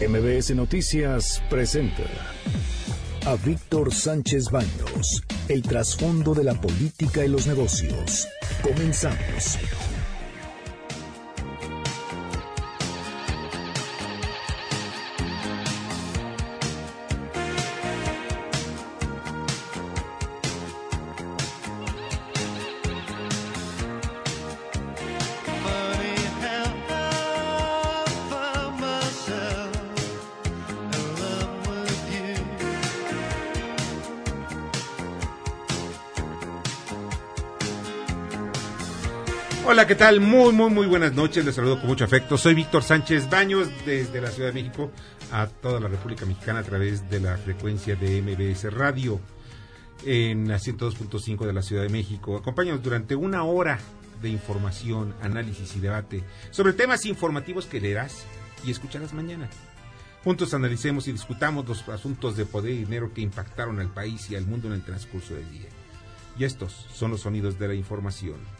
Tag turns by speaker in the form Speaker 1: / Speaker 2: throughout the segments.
Speaker 1: MBS Noticias presenta a Víctor Sánchez Baños, el trasfondo de la política y los negocios. Comenzamos.
Speaker 2: ¿Qué tal? Muy, muy, muy buenas noches. Les saludo con mucho afecto. Soy Víctor Sánchez Baños desde la Ciudad de México a toda la República Mexicana a través de la frecuencia de MBS Radio en la 102.5 de la Ciudad de México. Acompáñanos durante una hora de información, análisis y debate sobre temas informativos que leerás y escucharás mañana. Juntos analicemos y discutamos los asuntos de poder y dinero que impactaron al país y al mundo en el transcurso del día. Y estos son los sonidos de la información.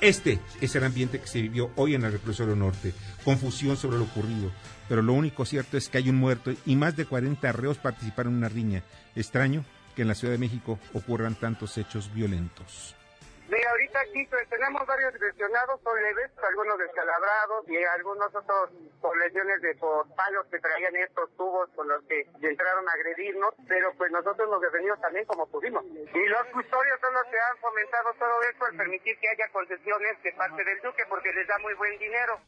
Speaker 2: Este es el ambiente que se vivió hoy en el reclusorio norte. Confusión sobre lo ocurrido. Pero lo único cierto es que hay un muerto y más de 40 reos participaron en una riña. Extraño que en la Ciudad de México ocurran tantos hechos violentos.
Speaker 3: Mira, ahorita aquí pues, tenemos varios lesionados, son leves, algunos descalabrados y algunos otros por lesiones de por palos que traían estos tubos con los que entraron a agredirnos, pero pues nosotros nos defendimos también como pudimos. Y los custodios son los que han fomentado todo esto al permitir que haya concesiones de parte del Duque porque les da muy buen dinero.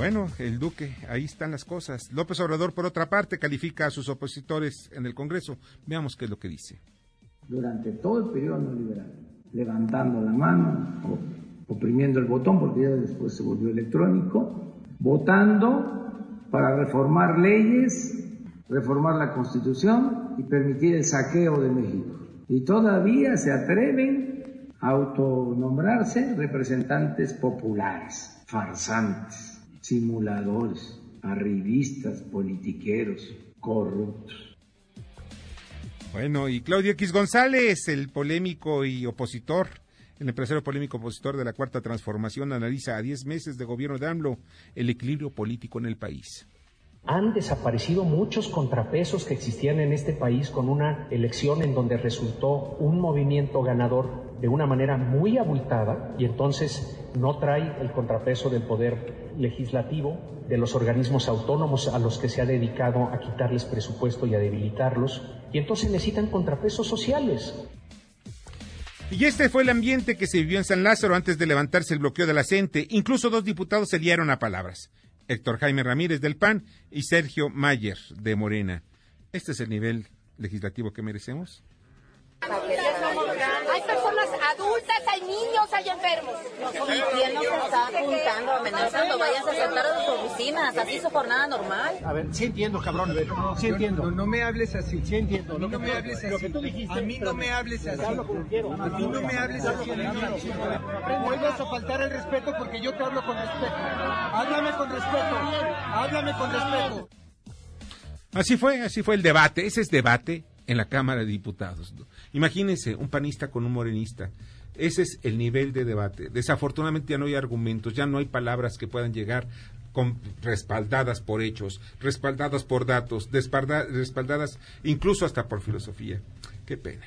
Speaker 2: Bueno, el Duque, ahí están las cosas. López Obrador, por otra parte, califica a sus opositores en el Congreso. Veamos qué es lo que dice.
Speaker 4: Durante todo el periodo neoliberal levantando la mano, oprimiendo el botón, porque ya después se volvió electrónico, votando para reformar leyes, reformar la constitución y permitir el saqueo de México. Y todavía se atreven a autonombrarse representantes populares, farsantes, simuladores, arribistas, politiqueros, corruptos.
Speaker 2: Bueno, y Claudio X González, el polémico y opositor, el empresario polémico opositor de la Cuarta Transformación, analiza a 10 meses de gobierno de AMLO el equilibrio político en el país.
Speaker 5: Han desaparecido muchos contrapesos que existían en este país con una elección en donde resultó un movimiento ganador de una manera muy abultada y entonces no trae el contrapeso del poder legislativo, de los organismos autónomos a los que se ha dedicado a quitarles presupuesto y a debilitarlos, y entonces necesitan contrapesos sociales.
Speaker 2: Y este fue el ambiente que se vivió en San Lázaro antes de levantarse el bloqueo de la CENTE. Incluso dos diputados se liaron a palabras. Héctor Jaime Ramírez del PAN y Sergio Mayer de Morena. ¿Este es el nivel legislativo que merecemos?
Speaker 6: Hay niños, hay enfermos.
Speaker 7: ¿Y quién nos está apuntando, amenazando? Vayas a sentar a sus oficinas, así es su jornada normal.
Speaker 8: A ver, sí entiendo, cabrón, sí entiendo.
Speaker 9: No, no me hables así.
Speaker 8: Sí entiendo.
Speaker 9: A mí no me hables así. A mí no me hables así.
Speaker 8: A
Speaker 9: mí no me hables así.
Speaker 8: Vuelves a faltar el respeto porque yo te hablo con respeto. Háblame con respeto. Háblame con respeto.
Speaker 2: Así fue, así fue el debate. Ese es debate en la Cámara de Diputados. Imagínense un panista con un morenista. Ese es el nivel de debate. Desafortunadamente ya no hay argumentos, ya no hay palabras que puedan llegar con, respaldadas por hechos, respaldadas por datos, respaldadas incluso hasta por filosofía. Qué pena.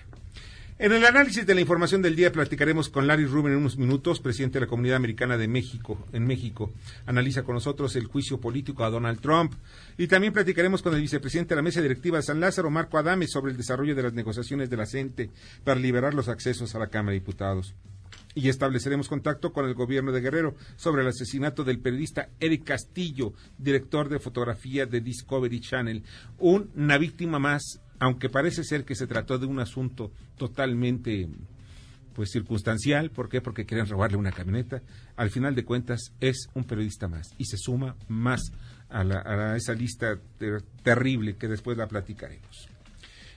Speaker 2: En el análisis de la información del día platicaremos con Larry Rubin en unos minutos, presidente de la Comunidad Americana de México, en México. Analiza con nosotros el juicio político a Donald Trump. Y también platicaremos con el vicepresidente de la Mesa Directiva de San Lázaro, Marco Adame, sobre el desarrollo de las negociaciones de la CENTE para liberar los accesos a la Cámara de Diputados. Y estableceremos contacto con el gobierno de Guerrero sobre el asesinato del periodista Eric Castillo, director de fotografía de Discovery Channel, una víctima más aunque parece ser que se trató de un asunto totalmente pues circunstancial, ¿por qué? Porque quieren robarle una camioneta, al final de cuentas es un periodista más y se suma más a, esa lista terrible que después la platicaremos.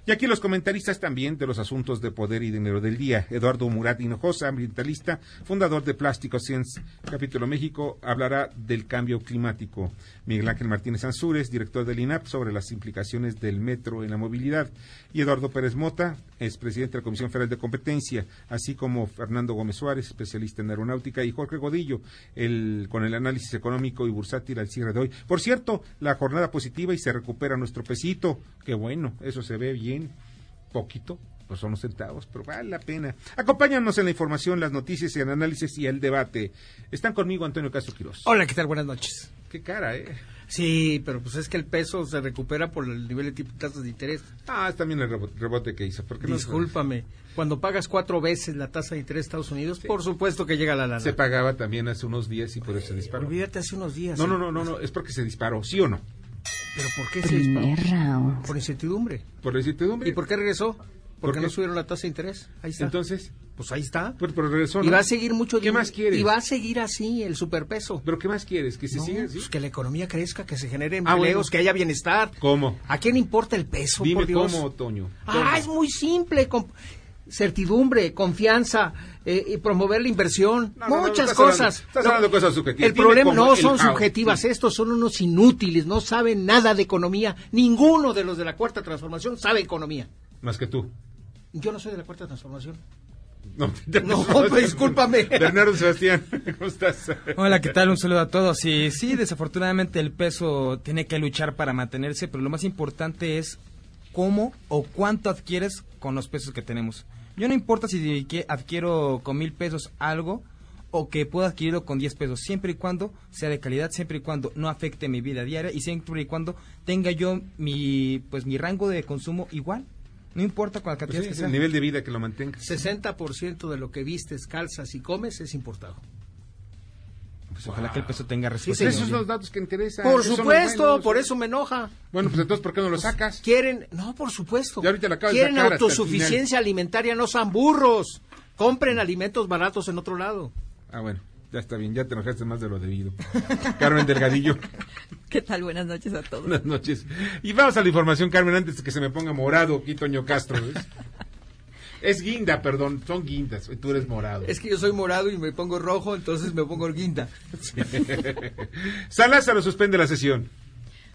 Speaker 2: Y aquí los comentaristas también de los asuntos de poder y dinero del día. Eduardo Murat Hinojosa, ambientalista, fundador de Plástico Science Capítulo México, hablará del cambio climático. Miguel Ángel Martínez Ansúrez, director del INAP, sobre las implicaciones del metro en la movilidad. Y Eduardo Pérez Mota, es presidente de la Comisión Federal de Competencia, así como Fernando Gómez Suárez, especialista en aeronáutica, y Jorge Godillo, el, con el análisis económico y bursátil al cierre de hoy. Por cierto, la jornada positiva y se recupera nuestro pesito. Qué bueno, eso se ve bien poquito, pues son unos centavos, pero vale la pena. Acompáñanos en la información, las noticias y el análisis y el debate. Están conmigo Antonio Castro Quiroz.
Speaker 10: Hola, ¿qué tal? Buenas noches.
Speaker 2: Qué cara, ¿eh?
Speaker 10: Sí, pero pues es que el peso se recupera por el nivel de tipo de tasas de interés.
Speaker 2: Ah, es también el rebote, que hizo. ¿Por qué no-
Speaker 10: Discúlpame, cuando pagas cuatro veces la tasa de interés de Estados Unidos, por supuesto que llega la lana.
Speaker 2: Se pagaba también hace unos días y por eso se disparó.
Speaker 10: Olvídate hace unos días.
Speaker 2: No,
Speaker 10: ¿eh?
Speaker 2: no, no, no, no, es porque se disparó, ¿sí o no?
Speaker 10: ¿Pero por qué se disparó? Por incertidumbre.
Speaker 2: Por la incertidumbre.
Speaker 10: ¿Y por qué regresó? Porque
Speaker 2: qué?
Speaker 10: no subieron la tasa de interés. Ahí está.
Speaker 2: Entonces,
Speaker 10: pues ahí está.
Speaker 2: pero, pero regresó,
Speaker 10: Y va a seguir mucho
Speaker 2: ¿Qué más quieres?
Speaker 10: Y va a seguir así el superpeso.
Speaker 2: ¿Pero qué más quieres? ¿Que se
Speaker 10: No,
Speaker 2: siga así?
Speaker 10: pues que la economía crezca, que se generen
Speaker 2: Ah,
Speaker 10: empleos,
Speaker 2: bueno.
Speaker 10: que haya bienestar.
Speaker 2: ¿Cómo?
Speaker 10: ¿A quién importa el peso,
Speaker 2: Dime
Speaker 10: por Dios?
Speaker 2: cómo, Toño.
Speaker 10: Ah, es muy simple. Certidumbre, confianza, eh, y promover la inversión,
Speaker 2: No, no, no,
Speaker 10: muchas
Speaker 2: hablando-
Speaker 10: cosas.
Speaker 2: estás hablando de cosas subjetivas.
Speaker 10: El problema no son subjetivas,
Speaker 2: sí.
Speaker 10: estos son unos inútiles, no saben nada de economía. Ninguno de los de la cuarta transformación sabe economía.
Speaker 2: Más que tú.
Speaker 10: Yo no soy de la cuarta transformación.
Speaker 2: No,
Speaker 10: No, pues, discúlpame.
Speaker 2: Bernardo Sebastián, ¿cómo estás?
Speaker 11: Hola, ¿qué tal? Un saludo a todos. Sí, sí, desafortunadamente el peso tiene que luchar para mantenerse, pero lo más importante es cómo o cuánto adquieres con los pesos que tenemos. Yo no importa si que adquiero con mil pesos algo o que puedo adquirirlo con 10 pesos, siempre y cuando sea de calidad, siempre y cuando no afecte mi vida diaria y siempre y cuando tenga yo mi pues mi rango de consumo igual. No importa con la
Speaker 2: Pues
Speaker 11: cantidad
Speaker 2: sí,
Speaker 11: que
Speaker 2: es
Speaker 11: sea.
Speaker 2: el nivel de vida que lo mantenga.
Speaker 10: 60% de lo que vistes, calzas y comes es importado.
Speaker 11: Pues ojalá que el peso tenga
Speaker 2: Pues
Speaker 11: respuesta.
Speaker 2: esos son los datos que interesan.
Speaker 10: Por supuesto,
Speaker 2: buenos.
Speaker 10: por eso me enoja.
Speaker 2: Bueno, pues entonces, ¿por qué no lo sacas?
Speaker 10: Quieren, no, por supuesto.
Speaker 2: Ya ahorita lo acabas de
Speaker 10: Quieren
Speaker 2: sacar
Speaker 10: autosuficiencia alimentaria, no sean burros. Compren alimentos baratos en otro lado.
Speaker 2: Ah, bueno, ya está bien, ya te enojaste más de lo debido. Carmen Delgadillo,
Speaker 12: ¿Qué tal? Buenas noches a todos.
Speaker 2: buenas noches. Y vamos a la información, Carmen, antes de que se me ponga morado aquí Toño Castro. ¿ves? Es guinda, perdón, son guindas, tú eres morado.
Speaker 10: Es que yo soy morado y me pongo rojo, entonces me pongo guinda.
Speaker 2: San Lázaro suspende la sesión.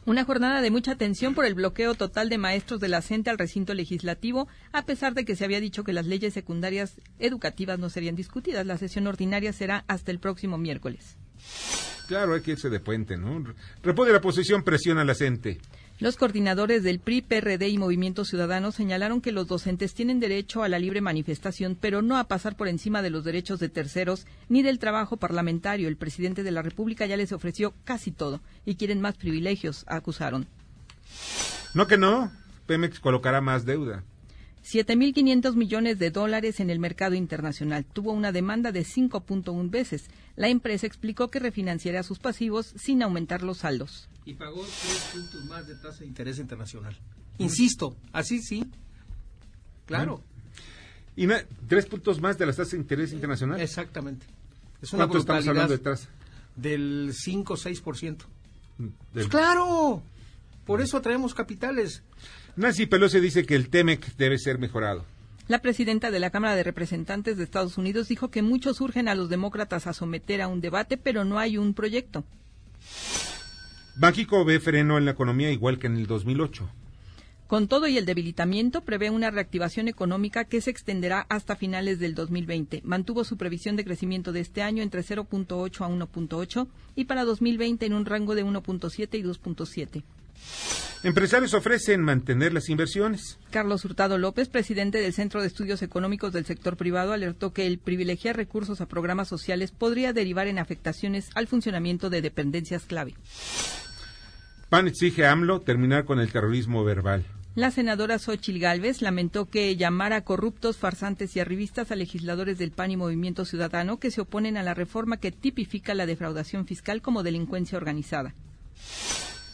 Speaker 12: Una jornada de mucha tensión por el bloqueo total de maestros de la CENTE al recinto legislativo, a pesar de que se había dicho que las leyes secundarias educativas no serían discutidas. La sesión ordinaria será hasta el próximo miércoles.
Speaker 2: Claro, hay que irse de puente, ¿no? Repudia la posición, presiona la CENTE.
Speaker 12: Los coordinadores del PRI, PRD y Movimiento Ciudadano señalaron que los docentes tienen derecho a la libre manifestación, pero no a pasar por encima de los derechos de terceros ni del trabajo parlamentario. El presidente de la República ya les ofreció casi todo y quieren más privilegios, acusaron.
Speaker 2: No que no, Pemex colocará más deuda.
Speaker 12: 7.500 millones de dólares en el mercado internacional. Tuvo una demanda de 5.1 veces. La empresa explicó que refinanciará sus pasivos sin aumentar los saldos.
Speaker 10: Y pagó tres puntos más de tasa de interés internacional. Insisto, así sí. Claro.
Speaker 2: ¿Y na- tres puntos más de las tasas de interés internacional?
Speaker 10: Exactamente. Es una
Speaker 2: ¿Cuánto estamos hablando de tasa?
Speaker 10: del 5 o 6%.
Speaker 2: Del-
Speaker 10: Pues claro. Por eso atraemos capitales.
Speaker 2: Nancy Pelosi dice que el TEMEC debe ser mejorado.
Speaker 12: La presidenta de la Cámara de Representantes de Estados Unidos dijo que muchos urgen a los demócratas a someter a un debate, pero no hay un proyecto.
Speaker 2: Banxico ve freno en la economía igual que en el 2008.
Speaker 12: Con todo y el debilitamiento, prevé una reactivación económica que se extenderá hasta finales del 2020. Mantuvo su previsión de crecimiento de este año entre 0.8 a 1.8 y para 2020 en un rango de 1.7 y 2.7.
Speaker 2: Empresarios ofrecen mantener las inversiones.
Speaker 12: Carlos Hurtado López, presidente del Centro de Estudios Económicos del Sector Privado, alertó que el privilegiar recursos a programas sociales podría derivar en afectaciones al funcionamiento de dependencias clave.
Speaker 2: PAN exige a AMLO terminar con el terrorismo verbal.
Speaker 12: La senadora Xochil Gálvez lamentó que llamara a corruptos, farsantes y arribistas a legisladores del PAN y Movimiento Ciudadano que se oponen a la reforma que tipifica la defraudación fiscal como delincuencia organizada.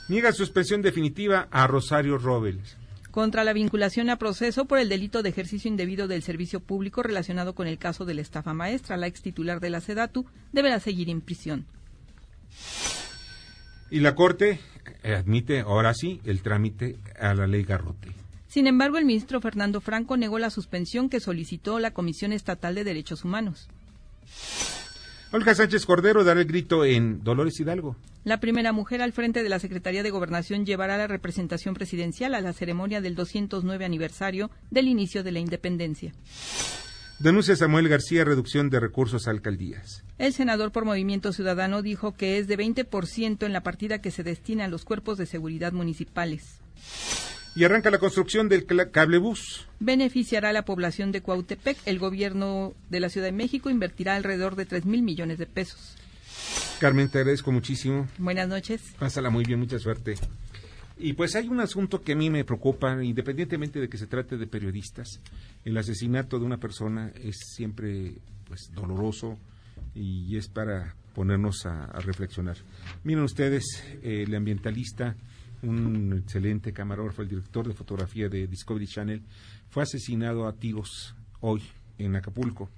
Speaker 2: Niega suspensión definitiva a Rosario Robles.
Speaker 12: Contra la vinculación a proceso por el delito de ejercicio indebido del servicio público relacionado con el caso de la estafa maestra, la ex titular de la SEDATU deberá seguir en prisión.
Speaker 2: Y la Corte admite, ahora sí, el trámite a la ley Garrote.
Speaker 12: Sin embargo, el ministro Fernando Franco negó la suspensión que solicitó la Comisión Estatal de Derechos Humanos.
Speaker 2: Olga Sánchez Cordero dará el grito en Dolores Hidalgo.
Speaker 12: La primera mujer al frente de la Secretaría de Gobernación llevará la representación presidencial a la ceremonia del 209 aniversario del inicio de la independencia.
Speaker 2: Denuncia Samuel García reducción de recursos a alcaldías.
Speaker 12: El senador por Movimiento Ciudadano dijo que es de 20% en la partida que se destina a los cuerpos de seguridad municipales.
Speaker 2: Y arranca la construcción del cablebús.
Speaker 12: Beneficiará a la población de Cuautepec. El gobierno de la Ciudad de México invertirá alrededor de 3 mil millones de pesos.
Speaker 2: Carmen, te agradezco muchísimo.
Speaker 12: Buenas noches.
Speaker 2: Pásala muy bien, mucha suerte. Y pues hay un asunto que a mí me preocupa, independientemente de que se trate de periodistas. El asesinato de una persona es siempre pues doloroso y es para ponernos a, a reflexionar. Miren ustedes, eh, el ambientalista, un excelente camarógrafo, el director de fotografía de Discovery Channel, fue asesinado a tiros hoy en Acapulco.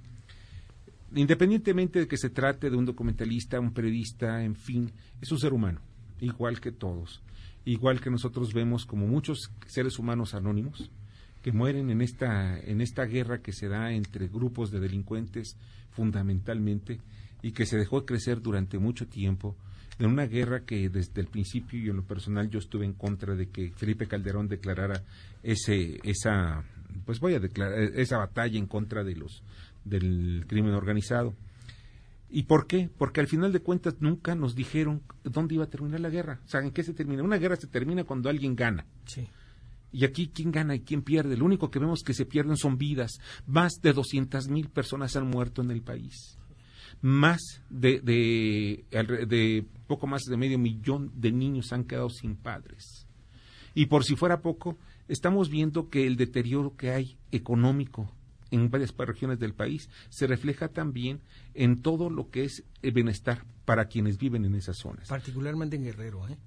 Speaker 2: Independientemente de que se trate de un documentalista, un periodista, en fin, es un ser humano, igual que todos, igual que nosotros vemos como muchos seres humanos anónimos que mueren en esta en esta guerra que se da entre grupos de delincuentes fundamentalmente y que se dejó crecer durante mucho tiempo en una guerra que desde el principio y en lo personal yo estuve en contra de que Felipe Calderón declarara ese esa pues voy a declarar esa batalla en contra de los del crimen organizado. ¿Y por qué? Porque al final de cuentas nunca nos dijeron dónde iba a terminar la guerra. O sea, ¿en qué se termina? Una guerra se termina cuando alguien gana.
Speaker 10: Sí.
Speaker 2: Y aquí, ¿quién gana y quién pierde? Lo único que vemos que se pierden son vidas. Más de 200 mil personas han muerto en el país. Más de, de, poco más de medio millón de niños han quedado sin padres. Y por si fuera poco, estamos viendo que el deterioro que hay económico en varias regiones del país se refleja también en todo lo que es el bienestar para quienes viven en esas zonas.
Speaker 10: Particularmente en Guerrero, ¿eh?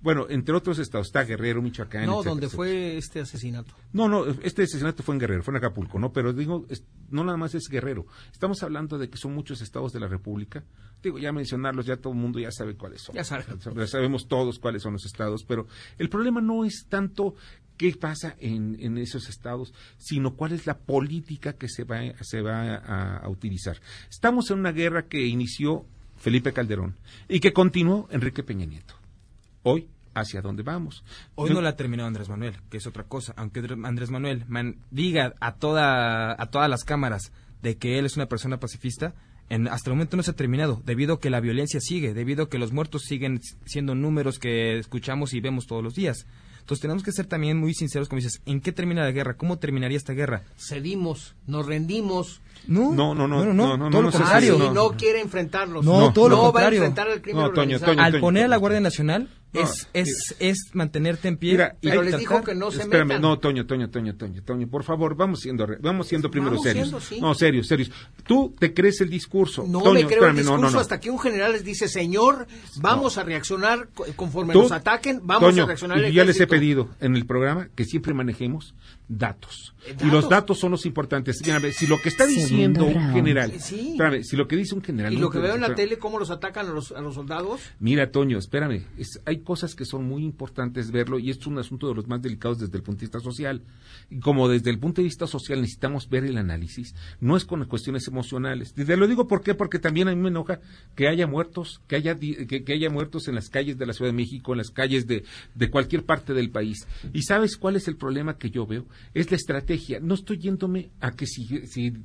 Speaker 2: Bueno, entre otros estados, está Guerrero, Michoacán.
Speaker 10: No,
Speaker 2: etcétera,
Speaker 10: donde
Speaker 2: etcétera.
Speaker 10: fue este asesinato.
Speaker 2: No, no, este asesinato fue en Guerrero, fue en Acapulco, ¿no? Pero digo, es- no nada más es Guerrero. Estamos hablando de que son muchos estados de la República. Digo, ya mencionarlos, ya todo el mundo ya sabe cuáles son.
Speaker 10: Ya sabe.
Speaker 2: Ya sabemos todos cuáles son los estados, pero el problema no es tanto qué pasa en, en esos estados, sino cuál es la política que se va, se va a, a utilizar. Estamos en una guerra que inició Felipe Calderón y que continuó Enrique Peña Nieto. Hoy, ¿hacia dónde vamos?
Speaker 11: Hoy no la ha terminado Andrés Manuel, que es otra cosa. Aunque Dr- Andrés Manuel man- diga a, toda, a todas las cámaras de que él es una persona pacifista, en, hasta el momento no se ha terminado, debido a que la violencia sigue, debido a que los muertos siguen siendo números que escuchamos y vemos todos los días. Entonces tenemos que ser también muy sinceros, como dices, ¿en qué termina la guerra? ¿Cómo terminaría esta guerra?
Speaker 10: Cedimos, nos rendimos.
Speaker 11: No,
Speaker 2: No, no, no,
Speaker 11: no,
Speaker 2: no, no,
Speaker 11: todo
Speaker 2: no
Speaker 11: lo contrario.
Speaker 10: Y
Speaker 2: no.
Speaker 10: no quiere enfrentarlos.
Speaker 11: No, todo lo
Speaker 10: no va a
Speaker 11: contrario.
Speaker 10: enfrentar al crimen
Speaker 2: No, Toño,
Speaker 10: organizado.
Speaker 2: Toño,
Speaker 11: Al poner a la
Speaker 2: Toño.
Speaker 11: Guardia Nacional
Speaker 2: No,
Speaker 11: es, es, es mantenerte en pie.
Speaker 2: Mira,
Speaker 10: Pero
Speaker 2: Hay
Speaker 10: les dijo que no se
Speaker 2: Espérame,
Speaker 10: metan.
Speaker 2: no, Toño, Toño, Toño, Toño, Toño, por favor, vamos siendo, re- vamos siendo primero
Speaker 10: Vamos
Speaker 2: serios.
Speaker 10: siendo, sí.
Speaker 2: No, serios, serios. Tú te crees el discurso.
Speaker 10: No
Speaker 2: Toño,
Speaker 10: me creo el
Speaker 2: espérame, no,
Speaker 10: discurso
Speaker 2: no, no.
Speaker 10: hasta que un general les dice, señor, vamos a reaccionar co- conforme
Speaker 2: Tú,
Speaker 10: nos ataquen, vamos
Speaker 2: Toño,
Speaker 10: a reaccionar el
Speaker 2: y ya les he
Speaker 10: ejército".
Speaker 2: pedido en el programa que siempre manejemos datos.
Speaker 10: Eh,
Speaker 2: Y los
Speaker 10: datos.
Speaker 2: son los importantes. Mira, a ver, si lo que está diciendo un general,
Speaker 10: Sí.
Speaker 2: espérame, si lo que dice un general,
Speaker 10: Y
Speaker 2: no
Speaker 10: lo que veo en la
Speaker 2: espérame.
Speaker 10: tele, cómo los atacan a los, a los soldados.
Speaker 2: Mira, Toño, espérame. es- hay cosas que son muy importantes verlo y esto es un asunto de los más delicados desde el punto de vista social. Y como desde el punto de vista social necesitamos ver el análisis, no es con cuestiones emocionales. Y te lo digo ¿por qué? porque también a mí me enoja que haya muertos, que haya, di- que, que haya muertos en las calles de la Ciudad de México, en las calles de, de cualquier parte del país. ¿Y sabes cuál es el problema que yo veo? Es la estrategia. No estoy yéndome a que si,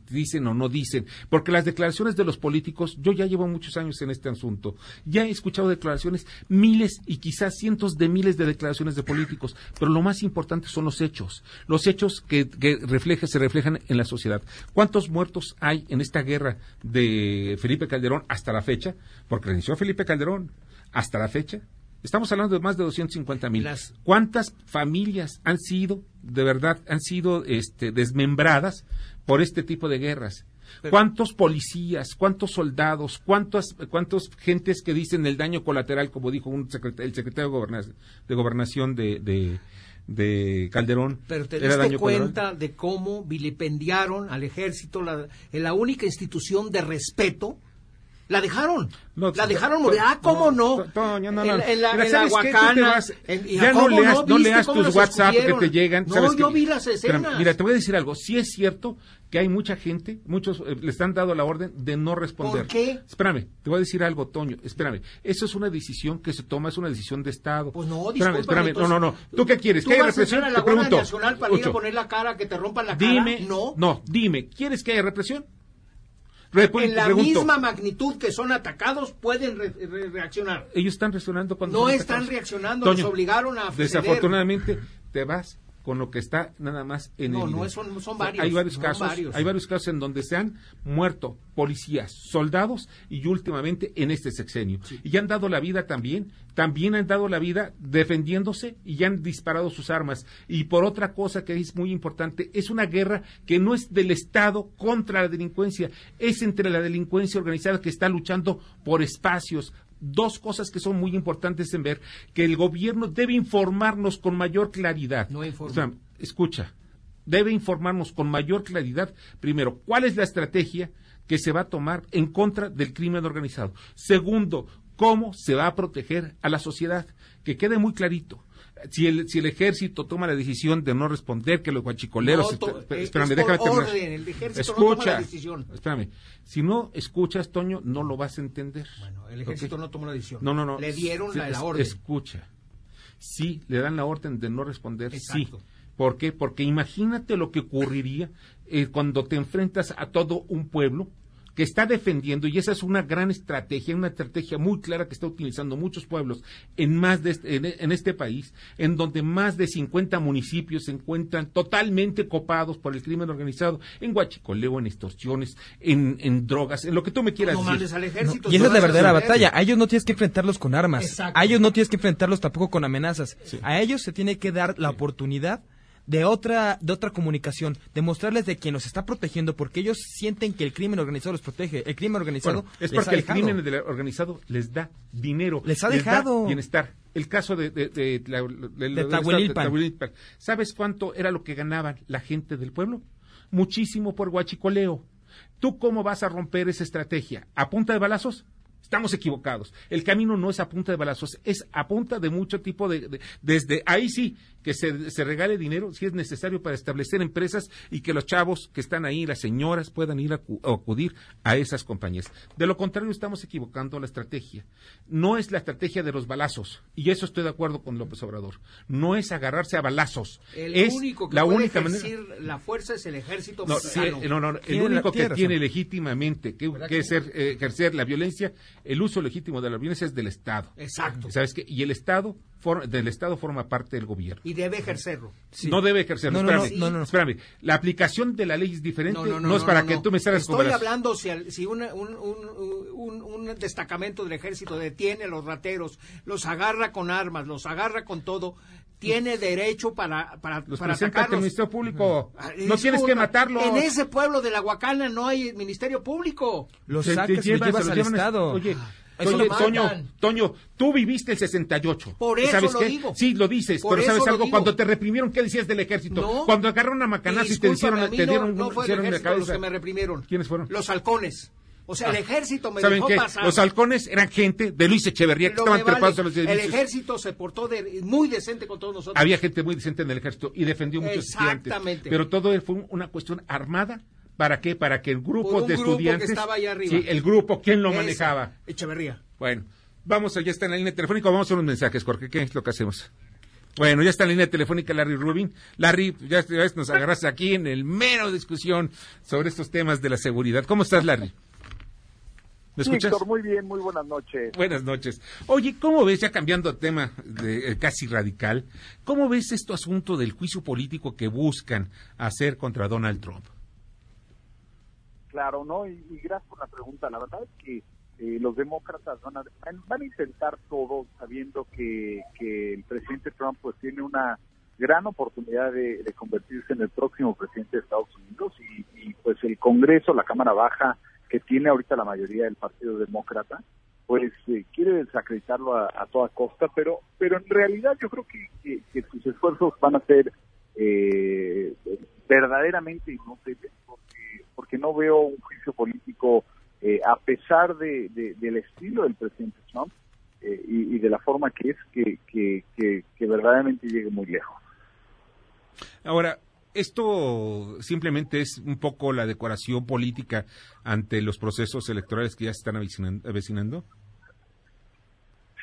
Speaker 2: dicen o no dicen, porque las declaraciones de los políticos, yo ya llevo muchos años en este asunto, ya he escuchado declaraciones, miles y quizás cientos de miles de declaraciones de políticos, pero lo más importante son los hechos, los hechos que, que refleja- se reflejan en la sociedad. ¿Cuántos muertos hay en esta guerra de Felipe Calderón hasta la fecha? Porque inició Felipe Calderón hasta la fecha. Estamos hablando de más de 250 mil.
Speaker 10: Las-
Speaker 2: ¿Cuántas familias han sido, de verdad, han sido este, desmembradas por este tipo de guerras?
Speaker 10: Pero-
Speaker 2: ¿Cuántos policías, cuántos soldados, cuántas cuántos gentes que dicen el daño colateral, como dijo un el secretario de, Goberna- de Gobernación de, de, de Calderón?
Speaker 10: Pero te
Speaker 2: ¿Era
Speaker 10: diste
Speaker 2: colateral?
Speaker 10: cuenta de cómo vilipendiaron al ejército, la, en la única institución de respeto La dejaron.
Speaker 2: No,
Speaker 10: la dejaron morir. Ah, ¿cómo no? En
Speaker 2: no.
Speaker 10: la- en
Speaker 2: ya no
Speaker 10: ¿cómo
Speaker 2: leas, tus WhatsApp que te llegan.
Speaker 10: No,
Speaker 2: ¿sabes
Speaker 10: yo
Speaker 2: qué?
Speaker 10: vi las escenas.
Speaker 2: mira, te voy a decir algo. Sí es cierto que hay mucha gente, muchos eh, les han dado la orden de no responder.
Speaker 10: ¿Por qué?
Speaker 2: Espérame, te voy a decir algo, Toño. Espérame. Eso es una decisión que se toma, es una decisión de Estado.
Speaker 10: Pues no, discúlpame,
Speaker 2: espérame. No, no, no. ¿Tú qué quieres?
Speaker 10: ¿Tú
Speaker 2: ¿Que haya represión?
Speaker 10: a la
Speaker 2: Te pregunto.
Speaker 10: Nacional para ir a poner la cara, que te rompan la cara?
Speaker 2: Dime,
Speaker 10: No.
Speaker 2: no, dime, ¿quieres que haya represión?
Speaker 10: En la
Speaker 2: pregunto.
Speaker 10: misma magnitud que son atacados, pueden re- re- reaccionar.
Speaker 2: Ellos están reaccionando cuando
Speaker 10: No están
Speaker 2: atacados.
Speaker 10: reaccionando,
Speaker 2: Toño,
Speaker 10: los obligaron a.
Speaker 2: Desafortunadamente te vas con lo que está nada más en
Speaker 10: No,
Speaker 2: el
Speaker 10: no,
Speaker 2: video.
Speaker 10: son- son varios,
Speaker 2: Hay varios casos,
Speaker 10: varios.
Speaker 2: hay varios casos en donde se han muerto policías, soldados y últimamente en este sexenio. Y han dado la vida también, también han dado la vida defendiéndose y han disparado sus armas. Y por otra cosa que es muy importante, es una guerra que no es del Estado contra la delincuencia, es entre la delincuencia organizada que está luchando por espacios, dos cosas que son muy importantes en ver, que el gobierno debe informarnos con mayor claridad.
Speaker 10: No informa.
Speaker 2: O sea, escucha, debe informarnos con mayor claridad, primero, cuál es la estrategia que se va a tomar en contra del crimen organizado. Segundo, cómo se va a proteger a la sociedad. Que quede muy clarito. Si el, si el ejército toma la decisión de no responder, que los guachicoleros...
Speaker 10: No, eh,
Speaker 2: espérame,
Speaker 10: es por
Speaker 2: déjame terminar.
Speaker 10: orden, el ejército no toma
Speaker 2: Escucha,
Speaker 10: la decisión.
Speaker 2: espérame. Si no escuchas, Toño, no lo vas a entender.
Speaker 10: Bueno, el ejército no tomó la decisión.
Speaker 2: No, no, no.
Speaker 10: Le dieron
Speaker 2: Sí,
Speaker 10: la, orden.
Speaker 2: Escucha. Sí, le dan la orden de no responder.
Speaker 10: Exacto.
Speaker 2: Sí. ¿Por qué? Porque imagínate lo que ocurriría eh, cuando te enfrentas a todo un pueblo que está defendiendo, y esa es una gran estrategia, una estrategia muy clara que está utilizando muchos pueblos en más de este, en, en este país, en donde más de 50 municipios se encuentran totalmente copados por el crimen organizado, en guachicoleo, en extorsiones, en, en drogas, en lo que tú me quieras
Speaker 10: No
Speaker 2: decir.
Speaker 10: mandes al ejército.
Speaker 11: Y esa es la
Speaker 10: no
Speaker 11: verdadera batalla. A ellos no tienes que enfrentarlos con armas.
Speaker 10: Exacto.
Speaker 11: A ellos no tienes que enfrentarlos tampoco con amenazas. A ellos se tiene que dar la oportunidad de otra de otra comunicación, demostrarles de quien los está protegiendo porque ellos sienten que el crimen organizado los protege. El crimen organizado
Speaker 2: Bueno, es
Speaker 11: les ha
Speaker 2: porque el crimen organizado les da dinero.
Speaker 11: Les ha
Speaker 2: da
Speaker 11: dejado.
Speaker 2: bienestar. El caso de, de, de, de-
Speaker 11: De
Speaker 2: de Tahuililpan. ¿Sabes cuánto era lo que ganaban la gente del pueblo? Muchísimo por guachicoleo. ¿Tú cómo vas a romper esa estrategia? ¿A punta de balazos? Estamos equivocados. El camino no es a punta de balazos, es a punta de mucho tipo de... de- desde ahí sí, que se, se regale dinero si es necesario para establecer empresas y que los chavos que están ahí, las señoras, puedan ir a, acu- a acudir a esas compañías. De lo contrario, estamos equivocando la estrategia. No es la estrategia de los balazos, y eso estoy de acuerdo con López Obrador. No es agarrarse a balazos.
Speaker 10: El
Speaker 2: es
Speaker 10: único que
Speaker 2: la
Speaker 10: puede
Speaker 2: única manera...
Speaker 10: la fuerza es el ejército
Speaker 2: No, sí, eh, no, no, no, el único que
Speaker 11: tiene
Speaker 2: legítimamente que,
Speaker 10: ¿Verdad
Speaker 2: que ser, eh, ejercer la violencia, el uso legítimo de la violencia es del Estado.
Speaker 10: Exacto.
Speaker 2: ¿Sabes qué? Y el Estado, for- del Estado forma parte del gobierno.
Speaker 10: Y debe ejercerlo.
Speaker 11: Sí.
Speaker 2: No debe ejercerlo.
Speaker 11: No, no, no,
Speaker 2: espérame,
Speaker 11: no, no, no.
Speaker 2: espérame. La aplicación de la ley es diferente. No, es para que tú me salgas con
Speaker 10: Estoy hablando si, al- si una- un, un- un- un destacamento del ejército detiene a los rateros, los agarra con armas, los agarra con todo, tiene derecho para, para,
Speaker 2: Los
Speaker 10: para
Speaker 2: ante el
Speaker 10: atacarlos.
Speaker 2: Ministerio Público.
Speaker 10: Ah,
Speaker 2: No tienes que matarlos.
Speaker 10: En ese pueblo de la Huacana no hay ministerio público.
Speaker 11: Los sacas y los
Speaker 2: llevas,
Speaker 11: al Estado.
Speaker 2: Oye, Toño,
Speaker 10: matan.
Speaker 2: Toño, tú viviste el 68.
Speaker 10: Por
Speaker 2: ¿Y
Speaker 10: eso
Speaker 2: ¿Sabes
Speaker 10: lo
Speaker 2: qué?
Speaker 10: digo.
Speaker 2: Sí, lo dices,
Speaker 10: Por
Speaker 2: pero ¿sabes algo?
Speaker 10: digo.
Speaker 2: Cuando te reprimieron, ¿qué decías del ejército?
Speaker 10: No.
Speaker 2: Cuando agarraron a Macanazo y te hicieron,
Speaker 10: a mí
Speaker 2: te
Speaker 10: no-
Speaker 2: dieron,
Speaker 10: no fue el ejército los que me reprimieron.
Speaker 2: ¿Quiénes fueron?
Speaker 10: Los halcones. O sea, el
Speaker 2: Ah.
Speaker 10: ejército me
Speaker 2: ¿Saben
Speaker 10: dejó
Speaker 2: qué?
Speaker 10: pasar.
Speaker 2: Los halcones eran gente de Luis Echeverría que
Speaker 10: Lo
Speaker 2: estaban
Speaker 10: me vale.
Speaker 2: trepados a los
Speaker 10: El
Speaker 2: edificios.
Speaker 10: ejército se portó de- muy decente con todos nosotros.
Speaker 2: Había gente muy decente en el ejército y defendió muchos estudiantes.
Speaker 10: Exactamente.
Speaker 2: Pero todo fue una cuestión armada. ¿Para qué? Para que el grupo de
Speaker 10: grupo que
Speaker 2: estudiantes.
Speaker 10: estaba allá arriba.
Speaker 2: Sí, el grupo, ¿quién lo
Speaker 10: Ese,
Speaker 2: manejaba?
Speaker 10: Echeverría.
Speaker 2: Bueno, vamos, ya está en la línea telefónica. Vamos a unos mensajes, Jorge. ¿Qué es lo que hacemos? Bueno, ya está en la línea telefónica Larry Rubin. Larry, ya esta vez nos agarraste aquí en el mero discusión sobre estos temas de la seguridad. ¿Cómo estás, Larry? ¿Me escuchas?
Speaker 13: Héctor, muy bien, muy buenas noches.
Speaker 2: Buenas noches. Oye, ¿cómo ves, ya cambiando de tema de, eh, casi radical, cómo ves este asunto del juicio político que buscan hacer contra Donald Trump?
Speaker 13: Claro, ¿no? Y, gracias por la pregunta. La verdad es que eh, los demócratas van a, van, a intentar todo sabiendo que, que el presidente Trump pues tiene una gran oportunidad de, de convertirse en el próximo presidente de Estados Unidos y, y, pues el Congreso, la Cámara Baja, que tiene ahorita la mayoría del Partido Demócrata, pues eh, quiere desacreditarlo a, toda costa, pero pero en realidad yo creo que, que, que sus esfuerzos van a ser eh, verdaderamente inútiles porque, no veo un juicio político eh, a pesar de, de- del estilo del presidente Trump eh, y, y de la forma que es, que, que, que, que verdaderamente llegue muy lejos.
Speaker 2: Ahora, esto simplemente es un poco la decoración política ante los procesos electorales que ya se están avecinan- avecinando.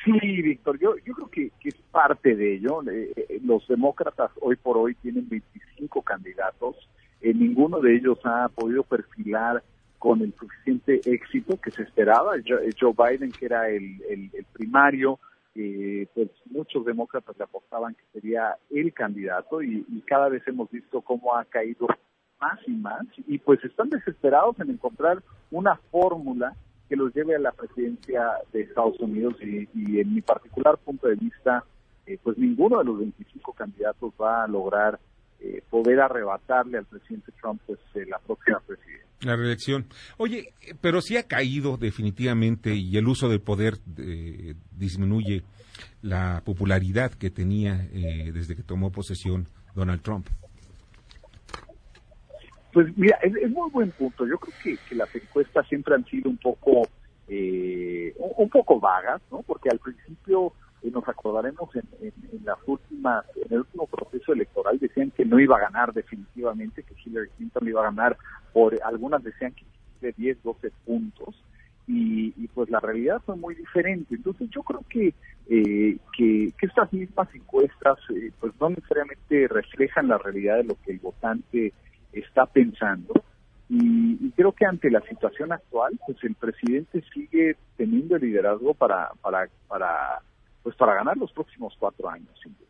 Speaker 13: Sí, Víctor, yo, yo creo que, que es parte de ello. Eh, eh, los demócratas hoy por hoy tienen 25 candidatos. Eh, ninguno de ellos ha podido perfilar con el suficiente éxito que se esperaba. Jo- Joe Biden, que era el, el- primario, eh, pues muchos demócratas le apostaban que sería el candidato y, y cada vez hemos visto cómo ha caído más y más y pues están desesperados en encontrar una fórmula que los lleve a la presidencia de Estados Unidos y, y en mi particular punto de vista, eh, pues ninguno de los 25 candidatos va a lograr eh, poder arrebatarle al presidente Trump pues eh, la próxima presidencia.
Speaker 2: La reelección. Oye, pero sí ha caído definitivamente y el uso del poder eh, disminuye la popularidad que tenía eh, desde que tomó posesión Donald Trump.
Speaker 13: Pues mira, es, es muy buen punto. Yo creo que, que las encuestas siempre han sido un poco eh, un, un poco vagas, ¿no? Porque al principio eh, nos acordaremos en, en- en las últimas, en el último proceso electoral decían que no iba a ganar definitivamente, que Hillary Clinton iba a ganar por algunas decían que de 10, 12 puntos y, y, pues la realidad fue muy diferente. Entonces yo creo que eh, que, estas mismas encuestas eh, pues no necesariamente reflejan la realidad de lo que el votante está pensando y, y creo que ante la situación actual pues el presidente sigue teniendo liderazgo para para para pues para ganar los próximos cuatro años sin duda.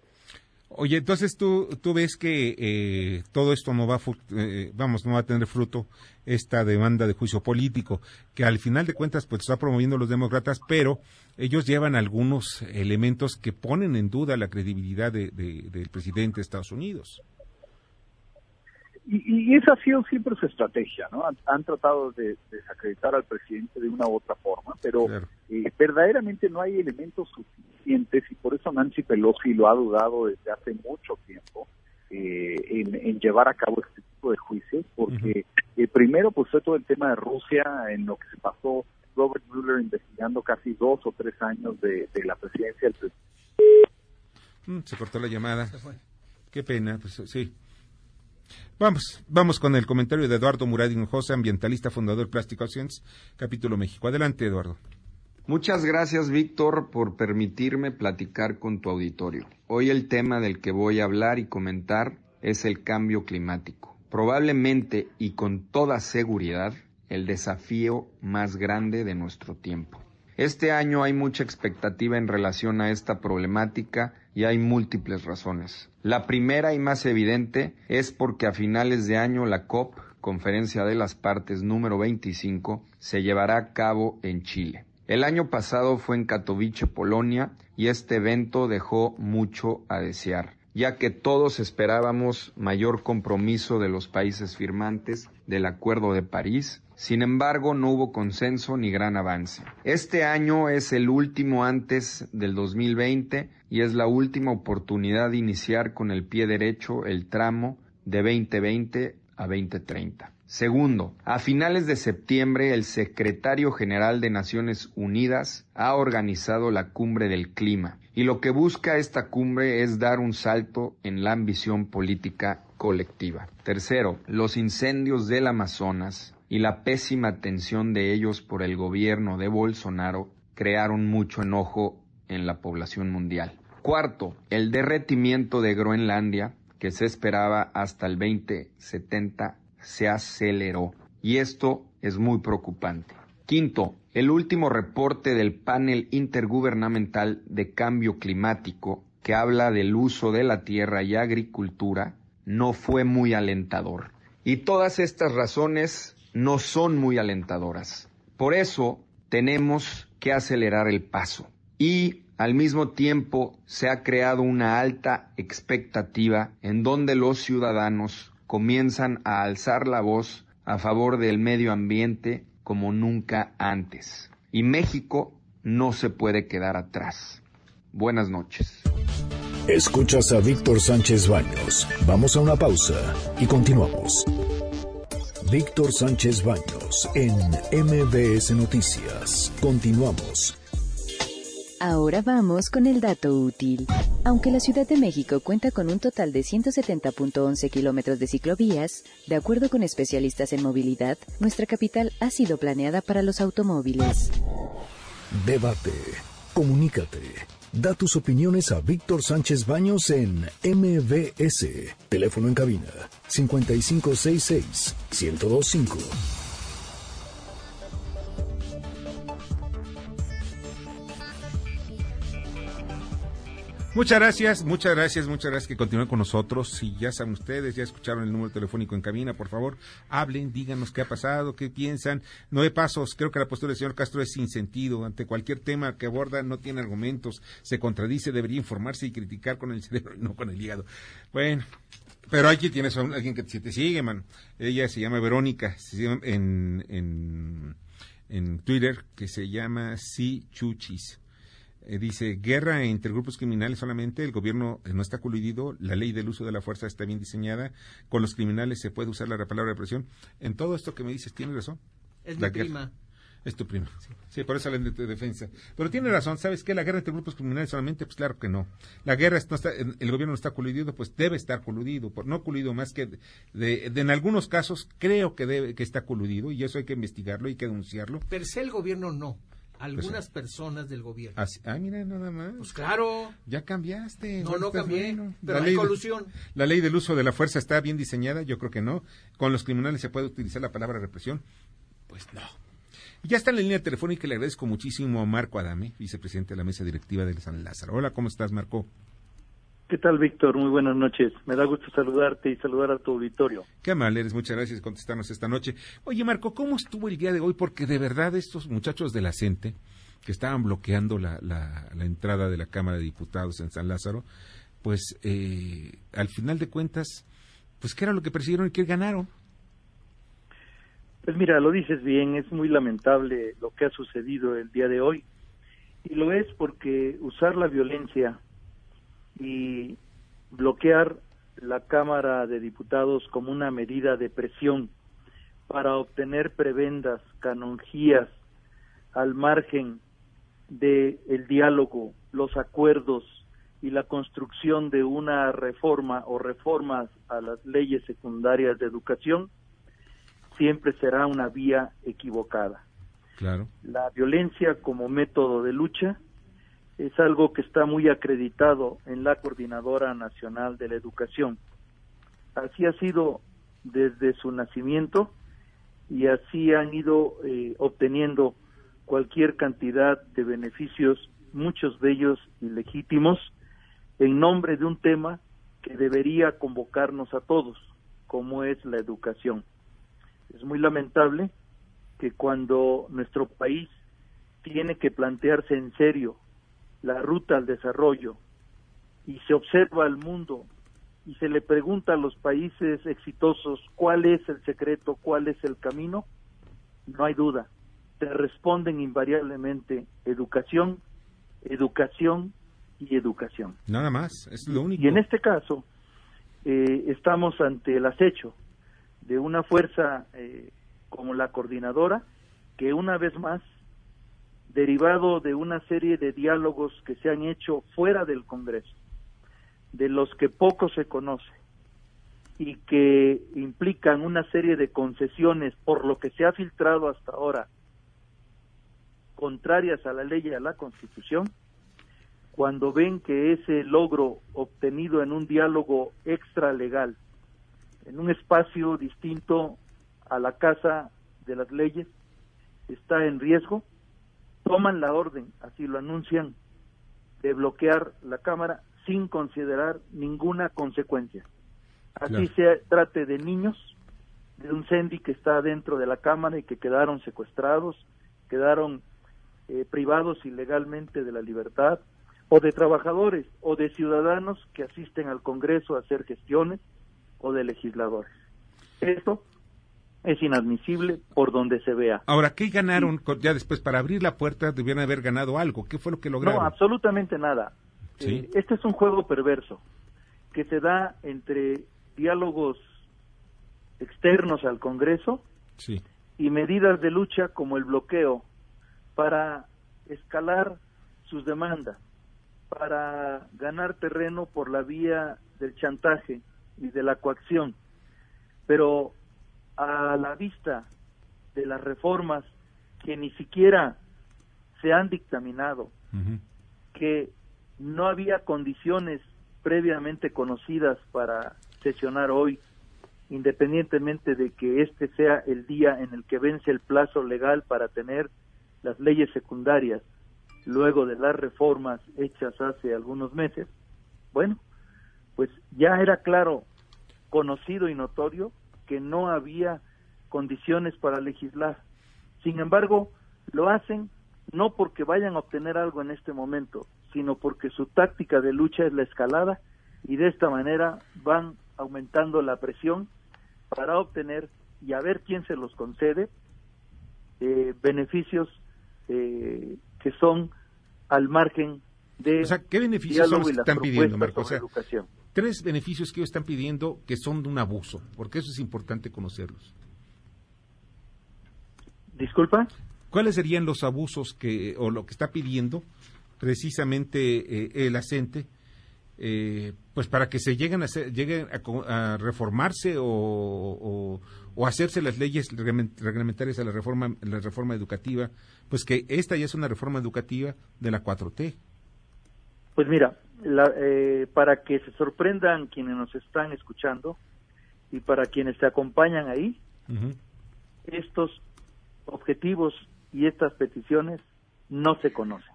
Speaker 2: Oye, entonces tú, tú ves que eh, todo esto no va, eh, vamos, no va a tener fruto esta demanda de juicio político, que al final de cuentas pues está promoviendo los demócratas, pero ellos llevan algunos elementos que ponen en duda la credibilidad de- de- del presidente de Estados Unidos.
Speaker 13: Y, y esa ha sido siempre su estrategia, ¿no? Han, han tratado de desacreditar al presidente de una u otra forma, pero eh, verdaderamente no hay elementos suficientes y por eso Nancy Pelosi lo ha dudado desde hace mucho tiempo eh, en, en llevar a cabo este tipo de juicios, porque eh, primero pues fue todo el tema de Rusia, en lo que se pasó Robert Mueller investigando casi dos o tres años de, de la presidencia del presidente.
Speaker 2: Mm, se cortó la llamada. Qué pena, pues sí. Vamos, vamos con el comentario de Eduardo Murad Hinojosa, ambientalista, fundador Plastic Oceans, capítulo México. Adelante, Eduardo.
Speaker 14: Muchas gracias, Víctor, por permitirme platicar con tu auditorio. Hoy el tema del que voy a hablar y comentar es el cambio climático. Probablemente y con toda seguridad el desafío más grande de nuestro tiempo. Este año hay mucha expectativa en relación a esta problemática y hay múltiples razones. La primera y más evidente es porque a finales de año la COP, Conferencia de las Partes número 25, se llevará a cabo en Chile. El año pasado fue en Katowice, Polonia, y este evento dejó mucho a desear, ya que todos esperábamos mayor compromiso de los países firmantes del Acuerdo de París. Sin embargo, no hubo consenso ni gran avance. Este año es el último antes del 2020 y es la última oportunidad de iniciar con el pie derecho el tramo de 2020 a 2030. Segundo, a finales de septiembre el secretario general de Naciones Unidas ha organizado la cumbre del clima y lo que busca esta cumbre es dar un salto en la ambición política colectiva. Tercero, los incendios del Amazonas y la pésima atención de ellos por el gobierno de Bolsonaro crearon mucho enojo en la población mundial. Cuarto, el derretimiento de Groenlandia, que se esperaba hasta el 2070, se aceleró. Y esto es muy preocupante. Quinto, el último reporte del panel intergubernamental de cambio climático que habla del uso de la tierra y agricultura no fue muy alentador. Y todas estas razones no son muy alentadoras. Por eso tenemos que acelerar el paso. Y al mismo tiempo se ha creado una alta expectativa en donde los ciudadanos comienzan a alzar la voz a favor del medio ambiente como nunca antes. Y México no se puede quedar atrás. Buenas noches.
Speaker 1: Escuchas a Víctor Sánchez Baños. Vamos a una pausa y continuamos. Víctor Sánchez Baños. En MBS Noticias. Continuamos.
Speaker 15: Ahora vamos con el dato útil. Aunque la Ciudad de México cuenta con un total de 170.11 kilómetros de ciclovías, de acuerdo con especialistas en movilidad, nuestra capital ha sido planeada para los automóviles.
Speaker 1: Debate. Comunícate. Da tus opiniones a Víctor Sánchez Baños en MBS. Teléfono en cabina 5566 1025.
Speaker 2: Muchas gracias, muchas gracias, muchas gracias que continúen con nosotros. Si ya saben ustedes, ya escucharon el número telefónico en cabina, por favor, hablen, díganos qué ha pasado, qué piensan. No de pasos, creo que la postura del señor Castro es sin sentido. Ante cualquier tema que aborda no tiene argumentos, se contradice, debería informarse y criticar con el cerebro y no con el hígado. Bueno, pero aquí tienes a alguien que te sigue, man. Ella se llama Verónica, se llama en, en, en Twitter, que se llama Si Chuchis. Eh, dice, guerra entre grupos criminales solamente, el gobierno eh, no está coludido, la ley del uso de la fuerza está bien diseñada, con los criminales se puede usar la palabra represión. En todo esto que me dices, tienes razón.
Speaker 10: Es
Speaker 2: La
Speaker 10: mi
Speaker 2: guerra.
Speaker 10: prima.
Speaker 2: Es tu prima. Sí, por eso salen de tu defensa. Pero tiene razón, ¿sabes qué? La guerra entre grupos criminales solamente, pues claro que no. La guerra, no está, el gobierno no está coludido, pues debe estar coludido, por, no coludido más que, de, de- de- en algunos casos creo que debe, que está coludido, y eso hay que investigarlo, hay que denunciarlo.
Speaker 10: Per se el gobierno no. Algunas personas del gobierno.
Speaker 2: Así- ah, mira, nada más.
Speaker 10: Pues claro.
Speaker 2: Ya cambiaste.
Speaker 10: No, no cambié,
Speaker 2: bueno.
Speaker 10: pero
Speaker 2: La
Speaker 10: hay
Speaker 2: ley
Speaker 10: colusión.
Speaker 2: la ley del uso de la fuerza está bien diseñada, yo creo que no. Con los criminales se puede utilizar la palabra represión, pues no. Ya está en la línea telefónica y le agradezco muchísimo a Marco Adame, vicepresidente de la mesa directiva de San Lázaro. Hola, ¿cómo estás, Marco?
Speaker 16: ¿Qué tal, Víctor? Muy buenas noches. Me da gusto saludarte y saludar a tu auditorio.
Speaker 2: Qué amable eres, muchas gracias por contestarnos esta noche. Oye, Marco, ¿cómo estuvo el día de hoy? Porque de verdad estos muchachos de la CENTE, que estaban bloqueando la, la- la entrada de la Cámara de Diputados en San Lázaro, pues eh, al final de cuentas, pues ¿qué era lo que persiguieron y qué ganaron?
Speaker 16: Pues mira, lo dices bien, es muy lamentable lo que ha sucedido el día de hoy. Y lo es porque usar la violencia y bloquear la Cámara de Diputados como una medida de presión para obtener prebendas, canonjías, al margen de el diálogo, los acuerdos y la construcción de una reforma o reformas a las leyes secundarias de educación, siempre será una vía equivocada.
Speaker 2: Claro.
Speaker 16: La violencia como método de lucha es algo que está muy acreditado en la Coordinadora Nacional de la Educación. Así ha sido desde su nacimiento y así han ido eh, obteniendo cualquier cantidad de beneficios, muchos de ellos ilegítimos, en nombre de un tema que debería convocarnos a todos, como es la educación. Es muy lamentable que cuando nuestro país tiene que plantearse en serio la ruta al desarrollo y se observa al mundo y se le pregunta a los países exitosos cuál es el secreto, cuál es el camino, no hay duda, te responden invariablemente educación, educación y educación.
Speaker 2: Nada más, es lo único.
Speaker 16: Y en este caso, eh, estamos ante el acecho de una fuerza eh, como la coordinadora, que una vez más, derivado de una serie de diálogos que se han hecho fuera del Congreso, de los que poco se conoce y que implican una serie de concesiones por lo que se ha filtrado hasta ahora, contrarias a la ley y a la Constitución, cuando ven que ese logro obtenido en un diálogo extralegal, en un espacio distinto a la Casa de las Leyes, está en riesgo, toman la orden, así lo anuncian, de bloquear la Cámara sin considerar ninguna consecuencia. Así
Speaker 2: Claro.
Speaker 16: se trate de niños, de un CENDI que está dentro de la Cámara y que quedaron secuestrados, quedaron eh, privados ilegalmente de la libertad, o de trabajadores o de ciudadanos que asisten al Congreso a hacer gestiones, o de legisladores. Esto es inadmisible por donde se vea.
Speaker 2: Ahora, ¿qué ganaron ya después? Para abrir la puerta debieron haber ganado algo. ¿Qué fue lo que lograron?
Speaker 16: No, absolutamente nada.
Speaker 2: Sí.
Speaker 16: Eh, este es un juego perverso que se da entre diálogos externos al Congreso
Speaker 2: Sí.
Speaker 16: y medidas de lucha como el bloqueo para escalar sus demandas, para ganar terreno por la vía del chantaje y de la coacción. Pero a la vista de las reformas que ni siquiera se han dictaminado, que no había condiciones previamente conocidas para sesionar hoy, independientemente de que este sea el día en el que vence el plazo legal para tener las leyes secundarias luego de las reformas hechas hace algunos meses, bueno, pues ya era claro, conocido y notorio que no había condiciones para legislar. Sin embargo, lo hacen no porque vayan a obtener algo en este momento, sino porque su táctica de lucha es la escalada y de esta manera van aumentando la presión para obtener y a ver quién se los concede eh, beneficios eh, que son al margen de
Speaker 2: o sea, ¿qué beneficios son los que están pidiendo,
Speaker 16: propuestas
Speaker 2: Marco? O
Speaker 16: sobre
Speaker 2: sea,
Speaker 16: educación.
Speaker 2: Tres beneficios que ellos están pidiendo que son de un abuso, porque eso es importante conocerlos.
Speaker 16: Disculpa.
Speaker 2: ¿Cuáles serían los abusos que o lo que está pidiendo precisamente eh, el acente, eh, pues para que se lleguen a hacer- lleguen a, reformarse o, o- o hacerse las leyes reglamen- reglamentarias a la reforma la reforma educativa, pues que esta ya es una reforma educativa de la 4T.
Speaker 16: Pues mira, la- eh, para que se sorprendan quienes nos están escuchando y para quienes se acompañan ahí, estos objetivos y estas peticiones no se conocen.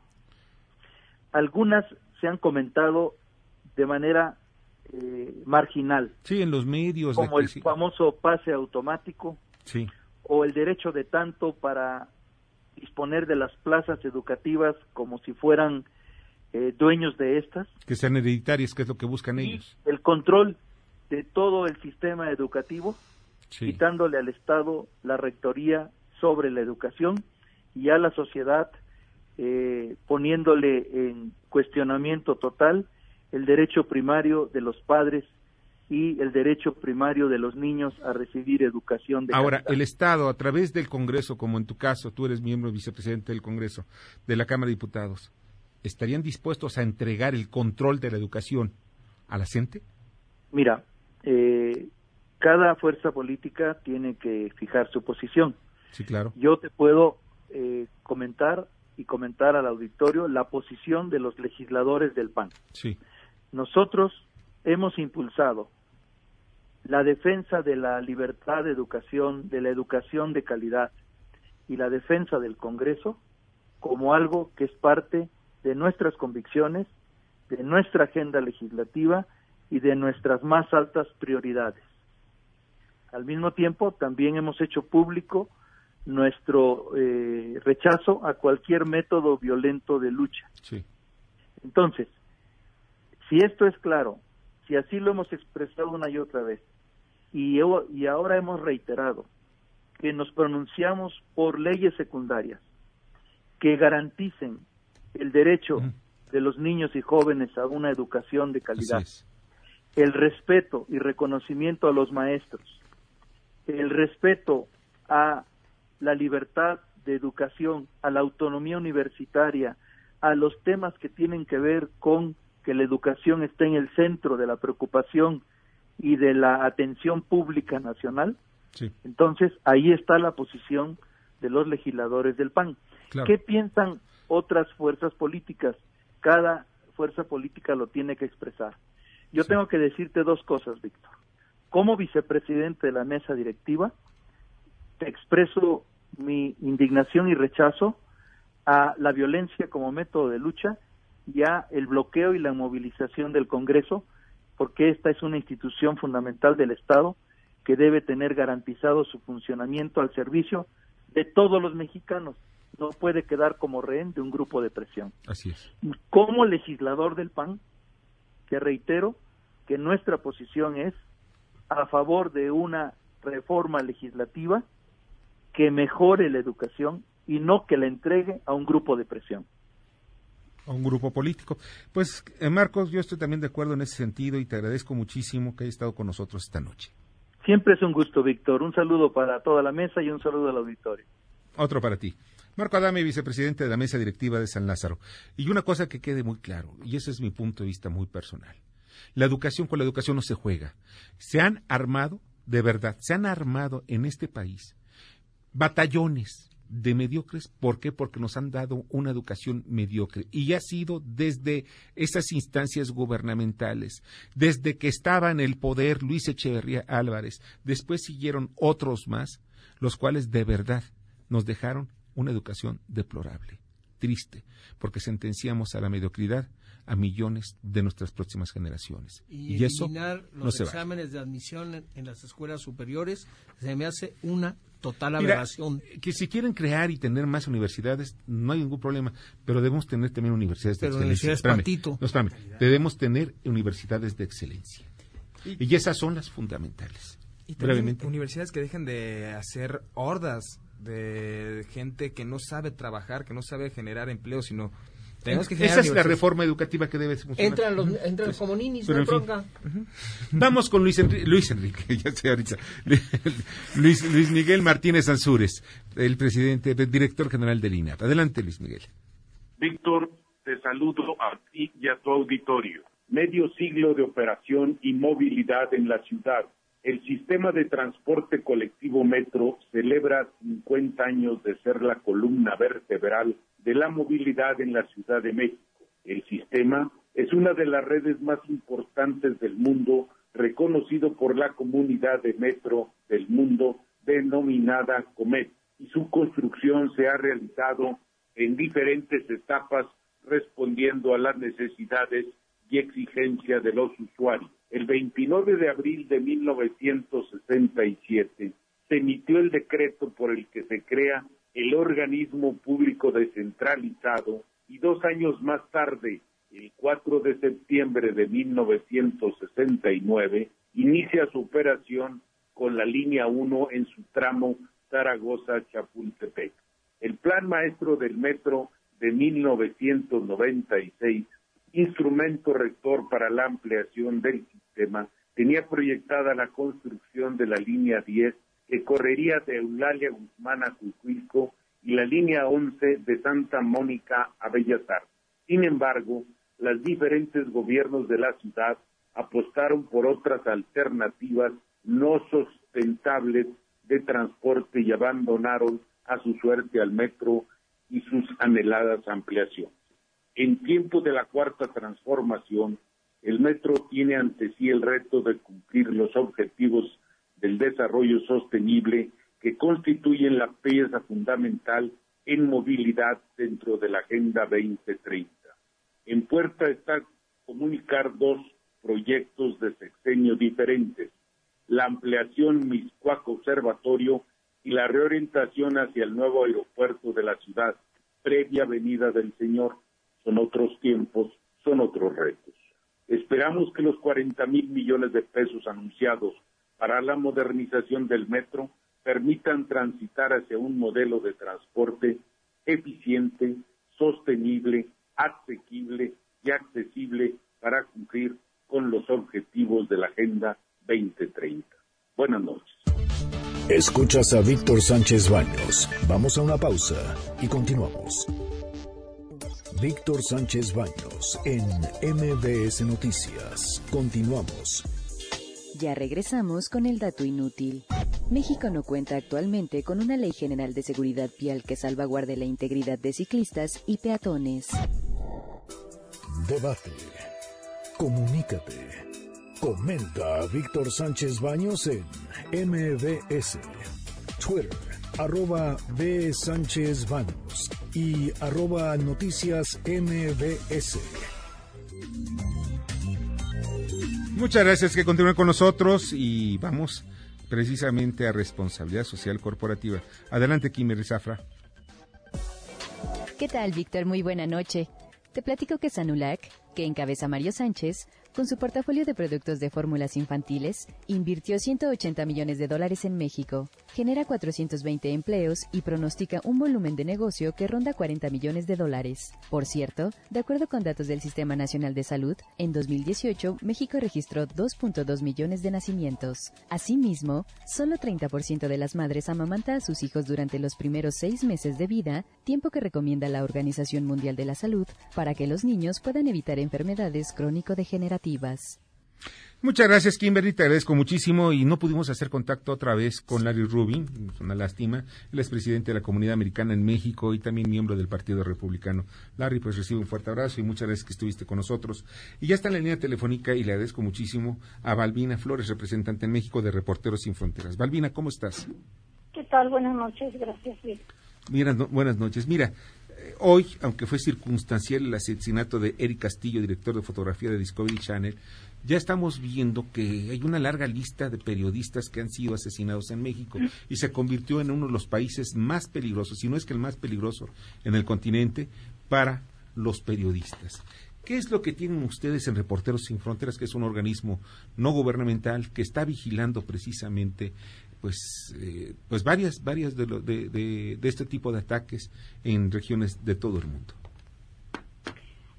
Speaker 16: Algunas se han comentado de manera eh, marginal,
Speaker 2: Sí, en los medios. de
Speaker 16: como el famoso pase automático
Speaker 2: Sí.
Speaker 16: o el derecho de tanto para disponer de las plazas educativas como si fueran eh, dueños de estas,
Speaker 2: que sean hereditarias, que es lo que buscan ellos.
Speaker 16: el control de todo el sistema educativo,
Speaker 2: Sí.
Speaker 16: quitándole al Estado la rectoría sobre la educación y a la sociedad eh, poniéndole en cuestionamiento total el derecho primario de los padres y el derecho primario de los niños a recibir educación de
Speaker 2: Ahora,
Speaker 16: calidad.
Speaker 2: el Estado, a través del Congreso, como en tu caso, tú eres miembro vicepresidente del Congreso, de la Cámara de Diputados, ¿estarían dispuestos a entregar el control de la educación a la gente?
Speaker 16: Mira, eh, cada fuerza política tiene que fijar su posición.
Speaker 2: Sí, claro.
Speaker 16: Yo te puedo eh, comentar y comentar al auditorio la posición de los legisladores del PAN.
Speaker 2: Sí.
Speaker 16: Nosotros hemos impulsado la defensa de la libertad de educación, de la educación de calidad y la defensa del Congreso como algo que es parte de nuestras convicciones, de nuestra agenda legislativa y de nuestras más altas prioridades. Al mismo tiempo, también hemos hecho público nuestro eh, rechazo a cualquier método violento de lucha.
Speaker 2: Sí.
Speaker 16: Entonces, si esto es claro, si así lo hemos expresado una y otra vez, y, ahora hemos reiterado que nos pronunciamos por leyes secundarias que garanticen el derecho de los niños y jóvenes a una educación de calidad, el respeto y reconocimiento a los maestros, el respeto a la libertad de educación, a la autonomía universitaria, a los temas que tienen que ver con que la educación esté en el centro de la preocupación y de la atención pública nacional,
Speaker 2: Sí.
Speaker 16: entonces ahí está la posición de los legisladores del PAN.
Speaker 2: Claro.
Speaker 16: ¿Qué piensan otras fuerzas políticas? Cada fuerza política lo tiene que expresar. Yo tengo que decirte dos cosas, Víctor. Como vicepresidente de la mesa directiva, te expreso mi indignación y rechazo a la violencia como método de lucha y a el bloqueo y la movilización del Congreso, porque esta es una institución fundamental del Estado que debe tener garantizado su funcionamiento al servicio de todos los mexicanos. No puede quedar como rehén de un grupo de presión.
Speaker 2: Así es.
Speaker 16: Como legislador del PAN, te reitero que nuestra posición es a favor de una reforma legislativa que mejore la educación y no que la entregue a un grupo de presión.
Speaker 2: a un grupo político. Pues, eh, Marcos, yo estoy también de acuerdo en ese sentido y te agradezco muchísimo que hayas estado con nosotros esta noche.
Speaker 16: Siempre es un gusto, Víctor. Un saludo para toda la mesa y un saludo al auditorio.
Speaker 2: Otro para ti. Marco Adame, vicepresidente de la mesa directiva de San Lázaro. Y una cosa que quede muy claro, y ese es mi punto de vista muy personal. La educación con la educación no se juega. Se han armado, de verdad, se han armado en este país batallones de mediocres. ¿Por qué? Porque nos han dado una educación mediocre. Y ha sido desde esas instancias gubernamentales, desde que estaba en el poder Luis Echeverría Álvarez, después siguieron otros más, los cuales de verdad nos dejaron una educación deplorable, triste, porque sentenciamos a la mediocridad a millones de nuestras próximas generaciones.
Speaker 10: Y, eliminar los exámenes de admisión en, en, las escuelas superiores se me hace una total aberración.
Speaker 2: Mira, que si quieren crear y tener más universidades, no hay ningún problema, pero debemos tener también universidades de
Speaker 10: pero
Speaker 2: excelencia.
Speaker 10: Universidades.
Speaker 2: No, espérame, debemos tener universidades de excelencia. Y, y esas son las fundamentales.
Speaker 11: Y también universidades que dejen de hacer hordas de gente que no sabe trabajar, que no sabe generar empleo, sino tenemos que
Speaker 2: Esa es la reforma educativa que debe funcionar.
Speaker 10: Entran los, entran pues, como ninis, no bronca.
Speaker 2: Vamos con Luis, Enrique, Luis Enrique, ya sé ahorita. Luis, Luis Miguel Martínez Ansúrez, el presidente, el director general del INAP. Adelante, Luis Miguel.
Speaker 17: Víctor, te saludo a ti y a tu auditorio. Medio siglo de operación y movilidad en la ciudad el sistema de transporte colectivo Metro celebra 50 años de ser la columna vertebral de la movilidad en la Ciudad de México. El sistema es una de las redes más importantes del mundo, reconocido por la comunidad de metro del mundo denominada COMET, y su construcción se ha realizado en diferentes etapas respondiendo a las necesidades y exigencias de los usuarios. El 29 de abril de 1967 se emitió el decreto por el que se crea el organismo público descentralizado y dos años más tarde, el 4 de septiembre de 1969, inicia su operación con la línea 1 en su tramo Zaragoza-Chapultepec. El plan maestro del metro de 1996 instrumento rector para la ampliación del sistema, tenía proyectada la construcción de la línea 10 que correría de Eulalia Guzmán a Cuicuilco y la línea 11 de Santa Mónica a Bellas Artes. Sin embargo, los diferentes gobiernos de la ciudad apostaron por otras alternativas no sustentables de transporte y abandonaron a su suerte al metro y sus anheladas ampliaciones. En tiempo de la cuarta transformación, el metro tiene ante sí el reto de cumplir los objetivos del desarrollo sostenible que constituyen la pieza fundamental en movilidad dentro de la Agenda 2030. En puerta está comunicar dos proyectos de sexenio diferentes, la ampliación Miscuac Observatorio y la reorientación hacia el nuevo aeropuerto de la ciudad, previa venida del Señor son otros tiempos, son otros retos. Esperamos que los 40 mil millones de pesos anunciados para la modernización del metro permitan transitar hacia un modelo de transporte eficiente, sostenible, asequible y accesible para cumplir con los objetivos de la Agenda 2030. Buenas noches.
Speaker 1: Escuchas a Víctor Sánchez Baños. Vamos a una pausa y continuamos. Víctor Sánchez Baños en MBS Noticias. Continuamos.
Speaker 15: Ya regresamos con el dato inútil. México no cuenta actualmente con una ley general de seguridad vial que salvaguarde la integridad de ciclistas y peatones.
Speaker 1: Debate. Comunícate. Comenta a Víctor Sánchez Baños en MBS. Twitter, arroba B. Sánchez Baños y arroba noticias MBS.
Speaker 2: Muchas gracias que continúen con nosotros y vamos precisamente a responsabilidad social corporativa. Adelante, Kimi Zafra.
Speaker 15: ¿Qué tal, Víctor? Muy buena noche. Te platico que Sanulac, que encabeza Mario Sánchez, con su portafolio de productos de fórmulas infantiles, invirtió 180 millones de dólares en México, genera 420 empleos y pronostica un volumen de negocio que ronda 40 millones de dólares. Por cierto, de acuerdo con datos del Sistema Nacional de Salud, en 2018 México registró 2.2 millones de nacimientos. Asimismo, solo 30% de las madres amamanta a sus hijos durante los primeros seis meses de vida, tiempo que recomienda la Organización Mundial de la Salud para que los niños puedan evitar enfermedades crónico-degenerativas.
Speaker 2: Muchas gracias, Kimberly. Te agradezco muchísimo y no pudimos hacer contacto otra vez con Larry Rubin. Es una lástima. Él es presidente de la Comunidad Americana en México y también miembro del Partido Republicano. Larry, pues recibe un fuerte abrazo y muchas gracias que estuviste con nosotros. Y ya está en la línea telefónica y le agradezco muchísimo a Balbina Flores, representante en México de Reporteros Sin Fronteras. Balbina, ¿cómo estás?
Speaker 18: ¿Qué tal? Buenas noches, gracias. Bien.
Speaker 2: Mira, no, buenas noches. Mira, hoy, aunque fue circunstancial el asesinato de Eric Castillo, director de fotografía de Discovery Channel, ya estamos viendo que hay una larga lista de periodistas que han sido asesinados en México y se convirtió en uno de los países más peligrosos, si no es que el más peligroso en el continente, para los periodistas. ¿Qué es lo que tienen ustedes en Reporteros Sin Fronteras, que es un organismo no gubernamental que está vigilando precisamente pues eh, pues varias varias de, lo, de, de, de, este tipo de ataques en regiones de todo el mundo.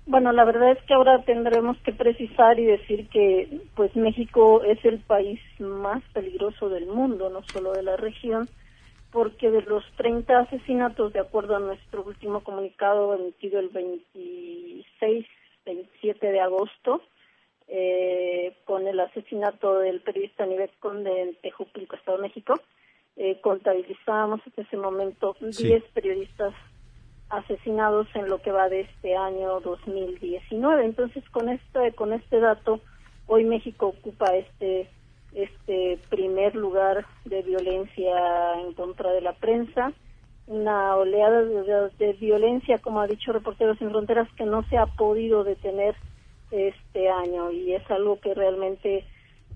Speaker 18: Bueno la verdad es que ahora tendremos que precisar y decir que pues México es el país más peligroso del mundo no solo de la región porque de los 30 asesinatos de acuerdo a nuestro último comunicado emitido el 26 27 de agosto eh, con el asesinato del periodista Nivet Conde en Tejupilco, Estado de México. Eh, contabilizábamos en ese momento 10 sí. periodistas asesinados en lo que va de este año 2019. Entonces, con este, con este dato, hoy México ocupa este, este primer lugar de violencia en contra de la prensa, una oleada de, de violencia, como ha dicho Reporteros Sin Fronteras, que no se ha podido detener este año y es algo que realmente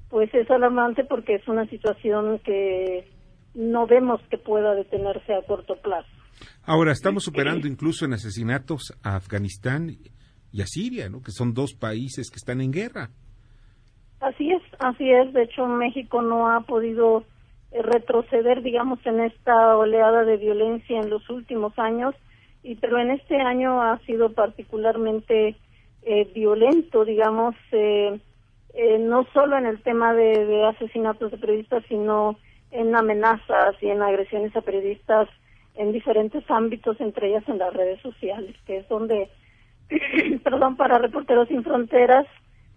Speaker 18: pues es alarmante porque es una situación que no vemos que pueda detenerse a corto plazo.
Speaker 2: Ahora estamos superando incluso en asesinatos a Afganistán y a Siria, ¿no? Que son dos países que están en guerra.
Speaker 18: Así es, así es. De hecho, México no ha podido retroceder, digamos, en esta oleada de violencia en los últimos años, y pero en este año ha sido particularmente eh, violento, digamos, eh, eh, no solo en el tema de, de, asesinatos de periodistas, sino en amenazas y en agresiones a periodistas en diferentes ámbitos, entre ellas en las redes sociales, que es donde, perdón, para Reporteros Sin Fronteras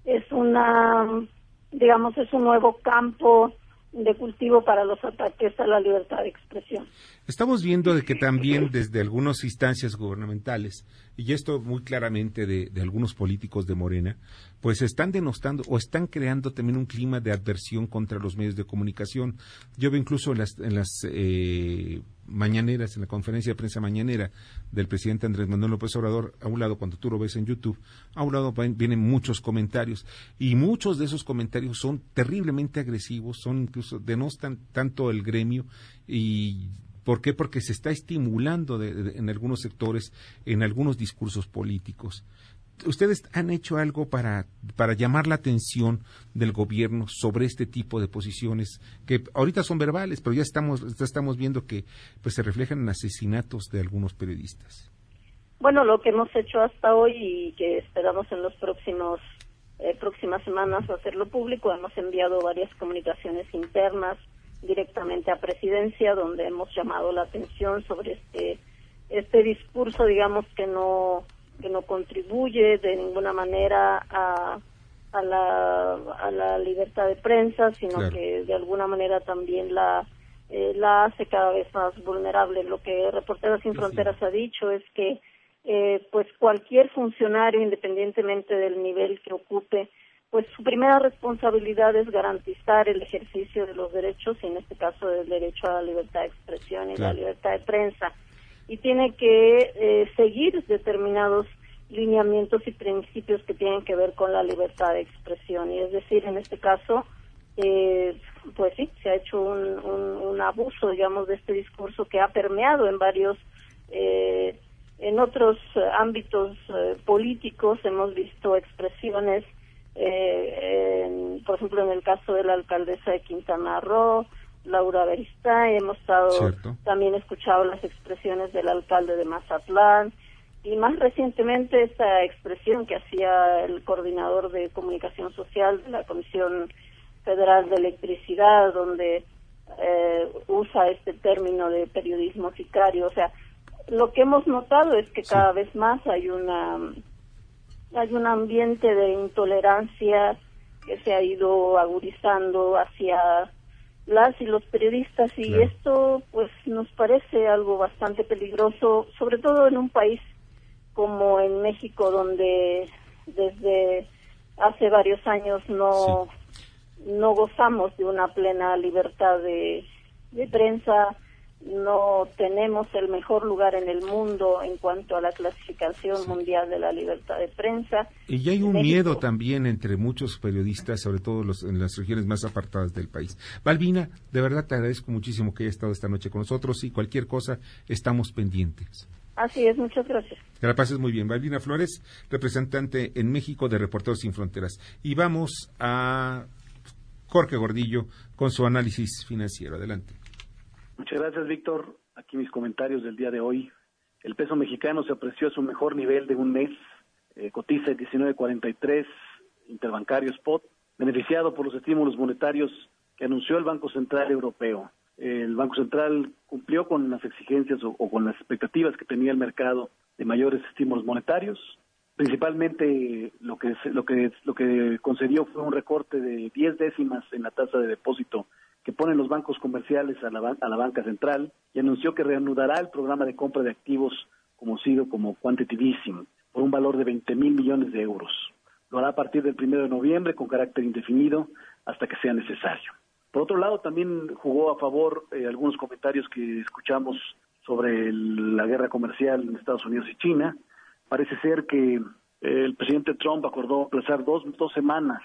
Speaker 18: es una, digamos, es un nuevo campo de cultivo para los ataques a la libertad de expresión.
Speaker 2: Estamos viendo de que también desde algunas instancias gubernamentales, y esto muy claramente de, algunos políticos de Morena, pues están denostando o están creando también un clima de adversión contra los medios de comunicación. Yo veo incluso en las, en las eh, mañaneras, en la conferencia de prensa mañanera del presidente Andrés Manuel López Obrador, a un lado cuando tú lo ves en YouTube, a un lado vienen muchos comentarios y muchos de esos comentarios son terriblemente agresivos, son incluso denostan tanto el gremio y ¿Por qué? Porque se está estimulando de, en algunos sectores, en algunos discursos políticos. ¿Ustedes han hecho algo para, para llamar la atención del gobierno sobre este tipo de posiciones que ahorita son verbales, pero ya estamos, ya estamos viendo que pues, se reflejan en asesinatos de algunos periodistas?
Speaker 18: Bueno, lo que hemos hecho hasta hoy y que esperamos en los próximos eh, próximas semanas hacerlo público, hemos enviado varias comunicaciones internas directamente a presidencia donde hemos llamado la atención sobre este este discurso digamos que no que no contribuye de ninguna manera a a la a la libertad de prensa sino claro. que de alguna manera también la eh, la hace cada vez más vulnerable lo que reporteros sin fronteras sí. ha dicho es que eh, pues cualquier funcionario independientemente del nivel que ocupe pues su primera responsabilidad es garantizar el ejercicio de los derechos, y en este caso el derecho a la libertad de expresión y claro. la libertad de prensa, y tiene que eh, seguir determinados lineamientos y principios que tienen que ver con la libertad de expresión, y es decir, en este caso, eh, pues sí, se ha hecho un, un, un, abuso, digamos, de este discurso que ha permeado en varios eh, en otros ámbitos políticos. Hemos visto expresiones eh, en- por ejemplo, en el caso de la alcaldesa de Quintana Roo, Laura Beristain, hemos estado
Speaker 2: Cierto.
Speaker 18: también escuchado las expresiones del alcalde de Mazatlán y más recientemente esta expresión que hacía el coordinador de comunicación social de la Comisión Federal de Electricidad, donde eh, usa este término de periodismo sicario. O sea, lo que hemos notado es que cada vez más hay una hay un ambiente de intolerancia que se ha ido agudizando hacia las y los periodistas y
Speaker 19: Claro.
Speaker 18: esto pues nos parece algo bastante peligroso, sobre todo en un país como en México donde desde hace varios años no no gozamos de una plena libertad de, de prensa, no tenemos el mejor lugar en el mundo en cuanto a la clasificación mundial de la libertad de prensa.
Speaker 2: Y ya hay un
Speaker 18: México-
Speaker 2: miedo también entre muchos periodistas, sobre todo los, en las regiones más apartadas del país. Balbina, de verdad te agradezco muchísimo que hayas estado esta noche con nosotros y cualquier cosa estamos pendientes.
Speaker 18: Así es, muchas gracias.
Speaker 2: Que la pases muy bien. Balbina Flores, representante en México de Reporteros Sin Fronteras. Y vamos a Jorge Gordillo con su análisis financiero. Adelante.
Speaker 19: Muchas gracias, Víctor. Aquí mis comentarios del día de hoy. El peso mexicano se apreció a su mejor nivel de un mes. Eh, cotiza en 19.43 interbancario spot, beneficiado por los estímulos monetarios que anunció el Banco Central Europeo. El Banco Central cumplió con las exigencias o, o con las expectativas que tenía el mercado de mayores estímulos monetarios. Principalmente lo que lo que lo que concedió fue un recorte de 10 décimas en la tasa de depósito que ponen los bancos comerciales a la, a la banca central y anunció que reanudará el programa de compra de activos conocido como quantitative easing por un valor de 20 mil millones de euros. Lo hará a partir del primero de noviembre con carácter indefinido hasta que sea necesario. Por otro lado, también jugó a favor eh, algunos comentarios que escuchamos sobre la guerra comercial en Estados Unidos y China. Parece ser que eh, el presidente Trump acordó aplazar dos, dos semanas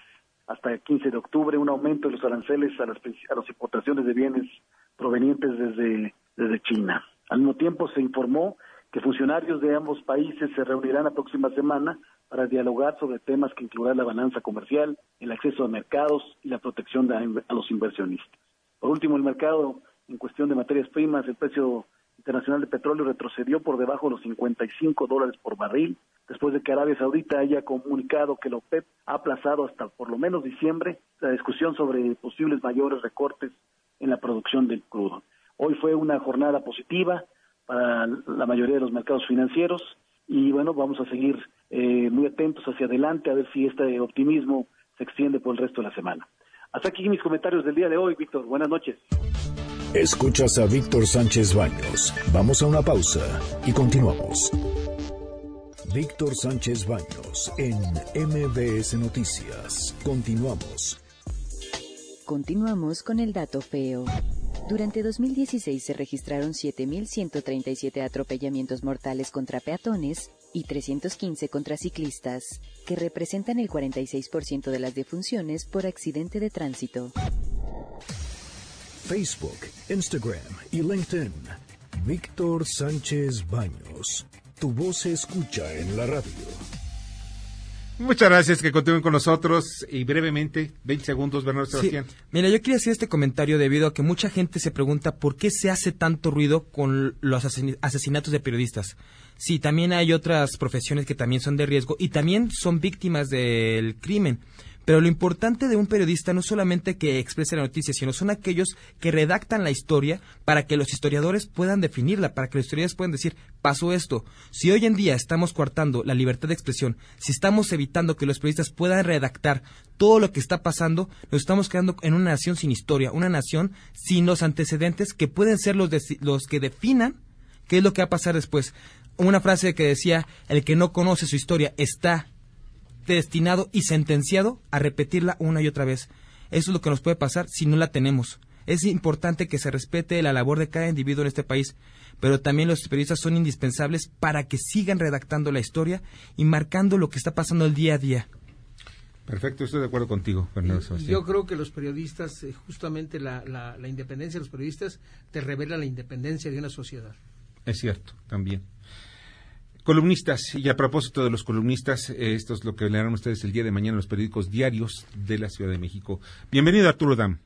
Speaker 19: hasta el 15 de octubre un aumento de los aranceles a las, a las importaciones de bienes provenientes desde, desde China. Al mismo tiempo se informó que funcionarios de ambos países se reunirán la próxima semana para dialogar sobre temas que incluirán la balanza comercial, el acceso a mercados y la protección de, a los inversionistas. Por último, el mercado en cuestión de materias primas, el precio internacional de petróleo retrocedió por debajo de los 55 dólares por barril, después de que Arabia Saudita haya comunicado que la OPEP ha aplazado hasta por lo menos diciembre la discusión sobre posibles mayores recortes en la producción del crudo. Hoy fue una jornada positiva para la mayoría de los mercados financieros y bueno, vamos a seguir eh, muy atentos hacia adelante a ver si este optimismo se extiende por el resto de la semana. Hasta aquí mis comentarios del día de hoy, Víctor. Buenas noches.
Speaker 1: Escuchas a Víctor Sánchez Baños. Vamos a una pausa y continuamos. Víctor Sánchez Baños en MBS Noticias. Continuamos.
Speaker 15: Continuamos con el dato feo. Durante 2016 se registraron 7.137 atropellamientos mortales contra peatones y 315 contra ciclistas, que representan el 46% de las defunciones por accidente de tránsito.
Speaker 1: Facebook, Instagram y LinkedIn. Víctor Sánchez Baños. Tu voz se escucha en la radio.
Speaker 2: Muchas gracias que continúen con nosotros y brevemente, 20 segundos, Bernardo
Speaker 11: Sí.
Speaker 2: Sebastián.
Speaker 11: Mira, yo quería hacer este comentario debido a que mucha gente se pregunta por qué se hace tanto ruido con los asesin- asesinatos de periodistas. Sí, también hay otras profesiones que también son de riesgo y también son víctimas del crimen. Pero lo importante de un periodista no es solamente que exprese la noticia, sino son aquellos que redactan la historia para que los historiadores puedan definirla, para que los historiadores puedan decir, pasó esto. Si hoy en día estamos coartando la libertad de expresión, si estamos evitando que los periodistas puedan redactar todo lo que está pasando, nos estamos quedando en una nación sin historia, una nación sin los antecedentes que pueden ser los, deci- los que definan qué es lo que va a pasar después. Una frase que decía, el que no conoce su historia está destinado y sentenciado a repetirla una y otra vez. Eso es lo que nos puede pasar si no la tenemos. Es importante que se respete la labor de cada individuo en este país, pero también los periodistas son indispensables para que sigan redactando la historia y marcando lo que está pasando el día a día.
Speaker 2: Perfecto, estoy de acuerdo contigo, Bernardo
Speaker 10: Y
Speaker 2: Sebastián.
Speaker 10: yo creo que los periodistas, eh, justamente la, la, la independencia de los periodistas te revela la independencia de una sociedad.
Speaker 2: Es cierto, también. Columnistas, y a propósito de los columnistas, eh, esto es lo que leerán ustedes el día de mañana en los periódicos diarios de la Ciudad de México. Bienvenido, Arturo Dam.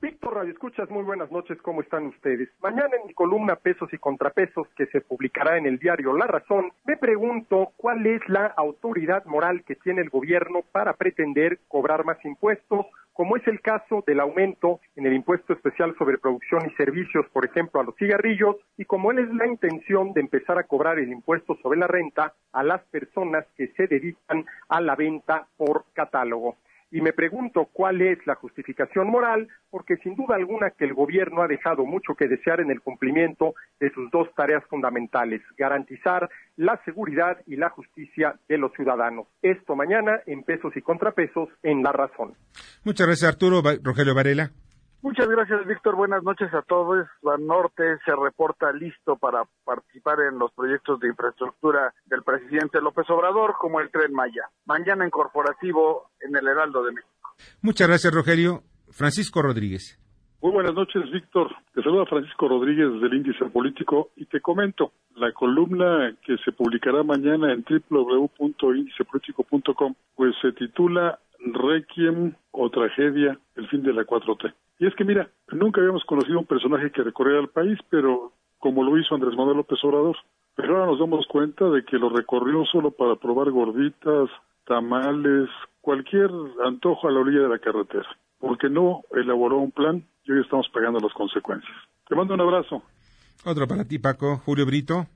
Speaker 20: Víctor Radio Escuchas, muy buenas noches, ¿cómo están ustedes? Mañana en mi columna Pesos y Contrapesos, que se publicará en el diario La Razón, me pregunto cuál es la autoridad moral que tiene el gobierno para pretender cobrar más impuestos, como es el caso del aumento en el impuesto especial sobre producción y servicios, por ejemplo, a los cigarrillos, y como él es la intención de empezar a cobrar el impuesto sobre la renta a las personas que se dedican a la venta por catálogo y me pregunto cuál es la justificación moral, porque sin duda alguna que el gobierno ha dejado mucho que desear en el cumplimiento de sus dos tareas fundamentales, garantizar la seguridad y la justicia de los ciudadanos. Esto mañana en pesos y contrapesos en La Razón.
Speaker 2: Muchas gracias Arturo. Rogelio Varela.
Speaker 21: Muchas gracias, Víctor. Buenas noches a todos. Norte se reporta listo para participar en los proyectos de infraestructura del presidente López Obrador, como el Tren Maya. Mañana en corporativo en el Heraldo de México.
Speaker 2: Muchas gracias, Rogelio. Francisco Rodríguez.
Speaker 22: Muy buenas noches, Víctor. Te saluda Francisco Rodríguez del Índice Político y te comento, la columna que se publicará mañana en www.indicepolitico.com pues se titula Requiem o Tragedia, el fin de la 4T. Y es que mira, nunca habíamos conocido un personaje que recorriera el país, pero como lo hizo Andrés Manuel López Obrador. Pero ahora nos damos cuenta de que lo recorrió solo para probar gorditas, tamales, cualquier antojo a la orilla de la carretera, porque no elaboró un plan y hoy estamos pagando las consecuencias. Te mando un abrazo.
Speaker 2: Otro para ti, Paco. Julio Brito.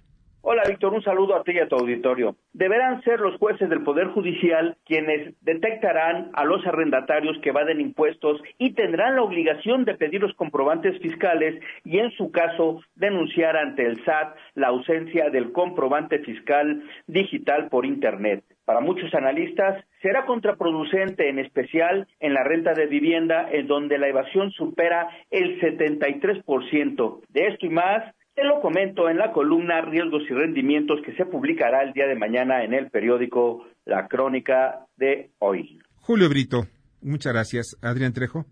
Speaker 23: Hola, Víctor, un saludo a ti y a tu auditorio. Deberán ser los jueces del Poder Judicial quienes detectarán a los arrendatarios que evaden impuestos y tendrán la obligación de pedir los comprobantes fiscales y, en su caso, denunciar ante el SAT la ausencia del comprobante fiscal digital por Internet. Para muchos analistas, será contraproducente, en especial en la renta de vivienda, en donde la evasión supera el 73%. De esto y más, te lo comento en la columna Riesgos y Rendimientos que se publicará el día de mañana en el periódico La Crónica de hoy.
Speaker 2: Julio Brito, muchas gracias. Adrián Trejo.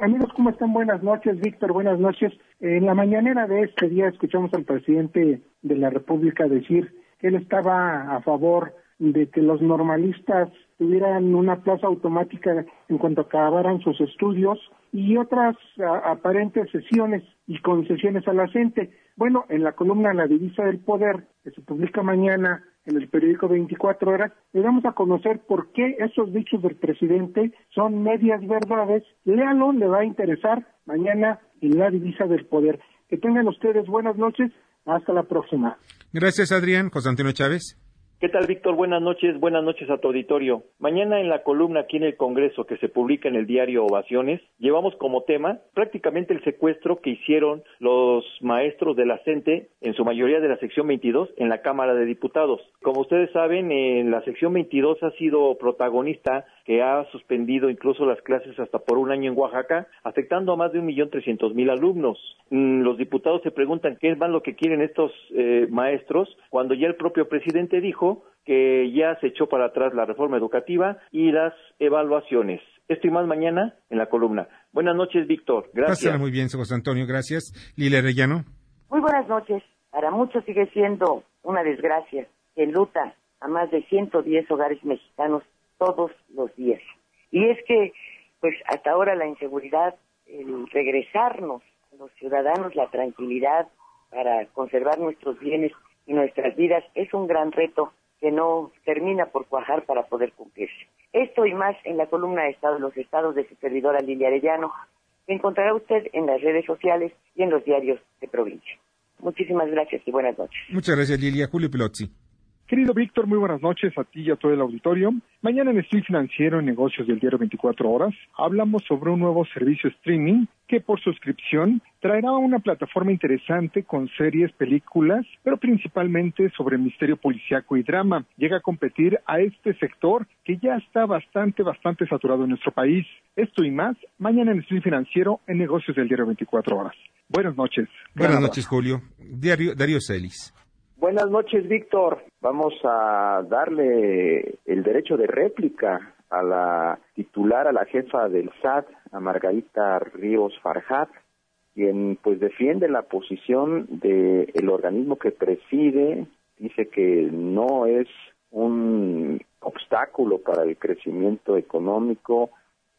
Speaker 24: Amigos, ¿cómo están? Buenas noches, Víctor, buenas noches. En la mañanera de este día escuchamos al presidente de la República decir que él estaba a favor de que los normalistas tuvieran una plaza automática en cuanto acabaran sus estudios y otras aparentes sesiones y concesiones a la gente. Bueno, en la columna La Divisa del Poder, que se publica mañana en el periódico 24 horas, le damos a conocer por qué esos dichos del presidente son medias verdades. Léalo, le va a interesar mañana en La Divisa del Poder. Que tengan ustedes buenas noches. Hasta la próxima.
Speaker 2: Gracias, Adrián. José Antonio Chávez.
Speaker 25: ¿Qué tal, Víctor? Buenas noches, buenas noches a tu auditorio. Mañana en la columna aquí en el Congreso que se publica en el diario Ovaciones, llevamos como tema prácticamente el secuestro que hicieron los maestros de la CENTE, en su mayoría de la sección 22, en la Cámara de Diputados. Como ustedes saben, en la sección 22 ha sido protagonista que ha suspendido incluso las clases hasta por un año en Oaxaca, afectando a más de un millón trescientos mil alumnos. Mm, los diputados se preguntan qué es más lo que quieren estos eh, maestros, cuando ya el propio presidente dijo que ya se echó para atrás la reforma educativa y las evaluaciones. Esto y más mañana en la columna. Buenas noches, Víctor. Gracias.
Speaker 2: Pásala muy bien, José Antonio. Gracias. Lila Rellano.
Speaker 26: Muy buenas noches. Para muchos sigue siendo una desgracia que luta a más de 110 hogares mexicanos todos los días. Y es que, pues hasta ahora la inseguridad, el regresarnos a los ciudadanos la tranquilidad para conservar nuestros bienes y nuestras vidas es un gran reto que no termina por cuajar para poder cumplirse. Esto y más en la columna de Estado de los Estados de su servidora Lilia Arellano, que encontrará usted en las redes sociales y en los diarios de provincia. Muchísimas gracias y buenas noches.
Speaker 2: Muchas gracias, Lilia. Julio Pelozzi.
Speaker 27: Querido Víctor, muy buenas noches a ti y a todo el auditorio. Mañana en Street Financiero en Negocios del Diario 24 Horas hablamos sobre un nuevo servicio streaming que por suscripción traerá una plataforma interesante con series, películas, pero principalmente sobre misterio policiaco y drama. Llega a competir a este sector que ya está bastante, bastante saturado en nuestro país. Esto y más mañana en Street Financiero en Negocios del Diario 24 Horas. Buenas noches.
Speaker 2: Buenas noches, Julio. Diario, Darío Celis.
Speaker 28: Buenas noches, Víctor. Vamos a darle el derecho de réplica a la titular, a la jefa del SAT, a Margarita Ríos Farjat, quien pues defiende la posición del organismo que preside, dice que no es un obstáculo para el crecimiento económico,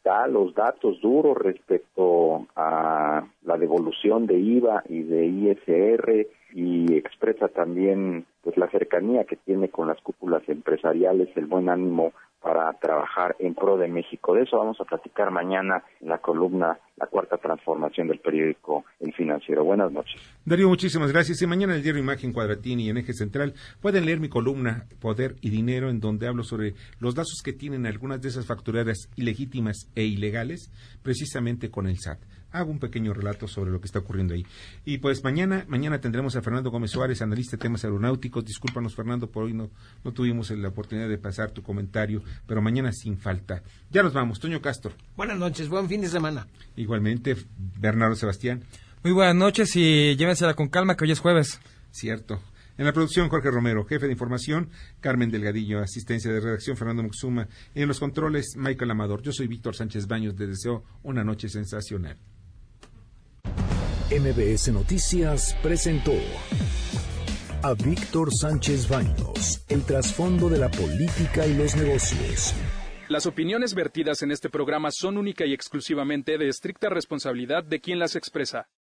Speaker 28: da los datos duros respecto a la devolución de IVA y de ISR y expresa también pues la cercanía que tiene con las cúpulas empresariales, el buen ánimo para trabajar en pro de México. De eso vamos a platicar mañana en la columna La Cuarta Transformación del periódico El Financiero. Buenas noches.
Speaker 2: Darío, muchísimas gracias. Y mañana en el diario Imagen Cuadratini y en Eje Central pueden leer mi columna Poder y Dinero, en donde hablo sobre los lazos que tienen algunas de esas facturadas ilegítimas e ilegales, precisamente con el SAT hago un pequeño relato sobre lo que está ocurriendo ahí. Y pues mañana, mañana tendremos a Fernando Gómez Suárez, analista de temas aeronáuticos. Discúlpanos, Fernando, por hoy no, no tuvimos la oportunidad de pasar tu comentario, pero mañana sin falta. Ya nos vamos, Toño Castro.
Speaker 10: Buenas noches, buen fin de semana.
Speaker 2: Igualmente, Bernardo Sebastián.
Speaker 11: Muy buenas noches y llévensela con calma que hoy es jueves.
Speaker 2: Cierto. En la producción, Jorge Romero, jefe de información, Carmen Delgadillo, asistencia de redacción, Fernando Muxuma. En los controles, Michael Amador. Yo soy Víctor Sánchez Baños. Te deseo una noche sensacional.
Speaker 1: MBS Noticias presentó a Víctor Sánchez Baños, el trasfondo de la política y los negocios.
Speaker 29: Las opiniones vertidas en este programa son única y exclusivamente de estricta responsabilidad de quien las expresa.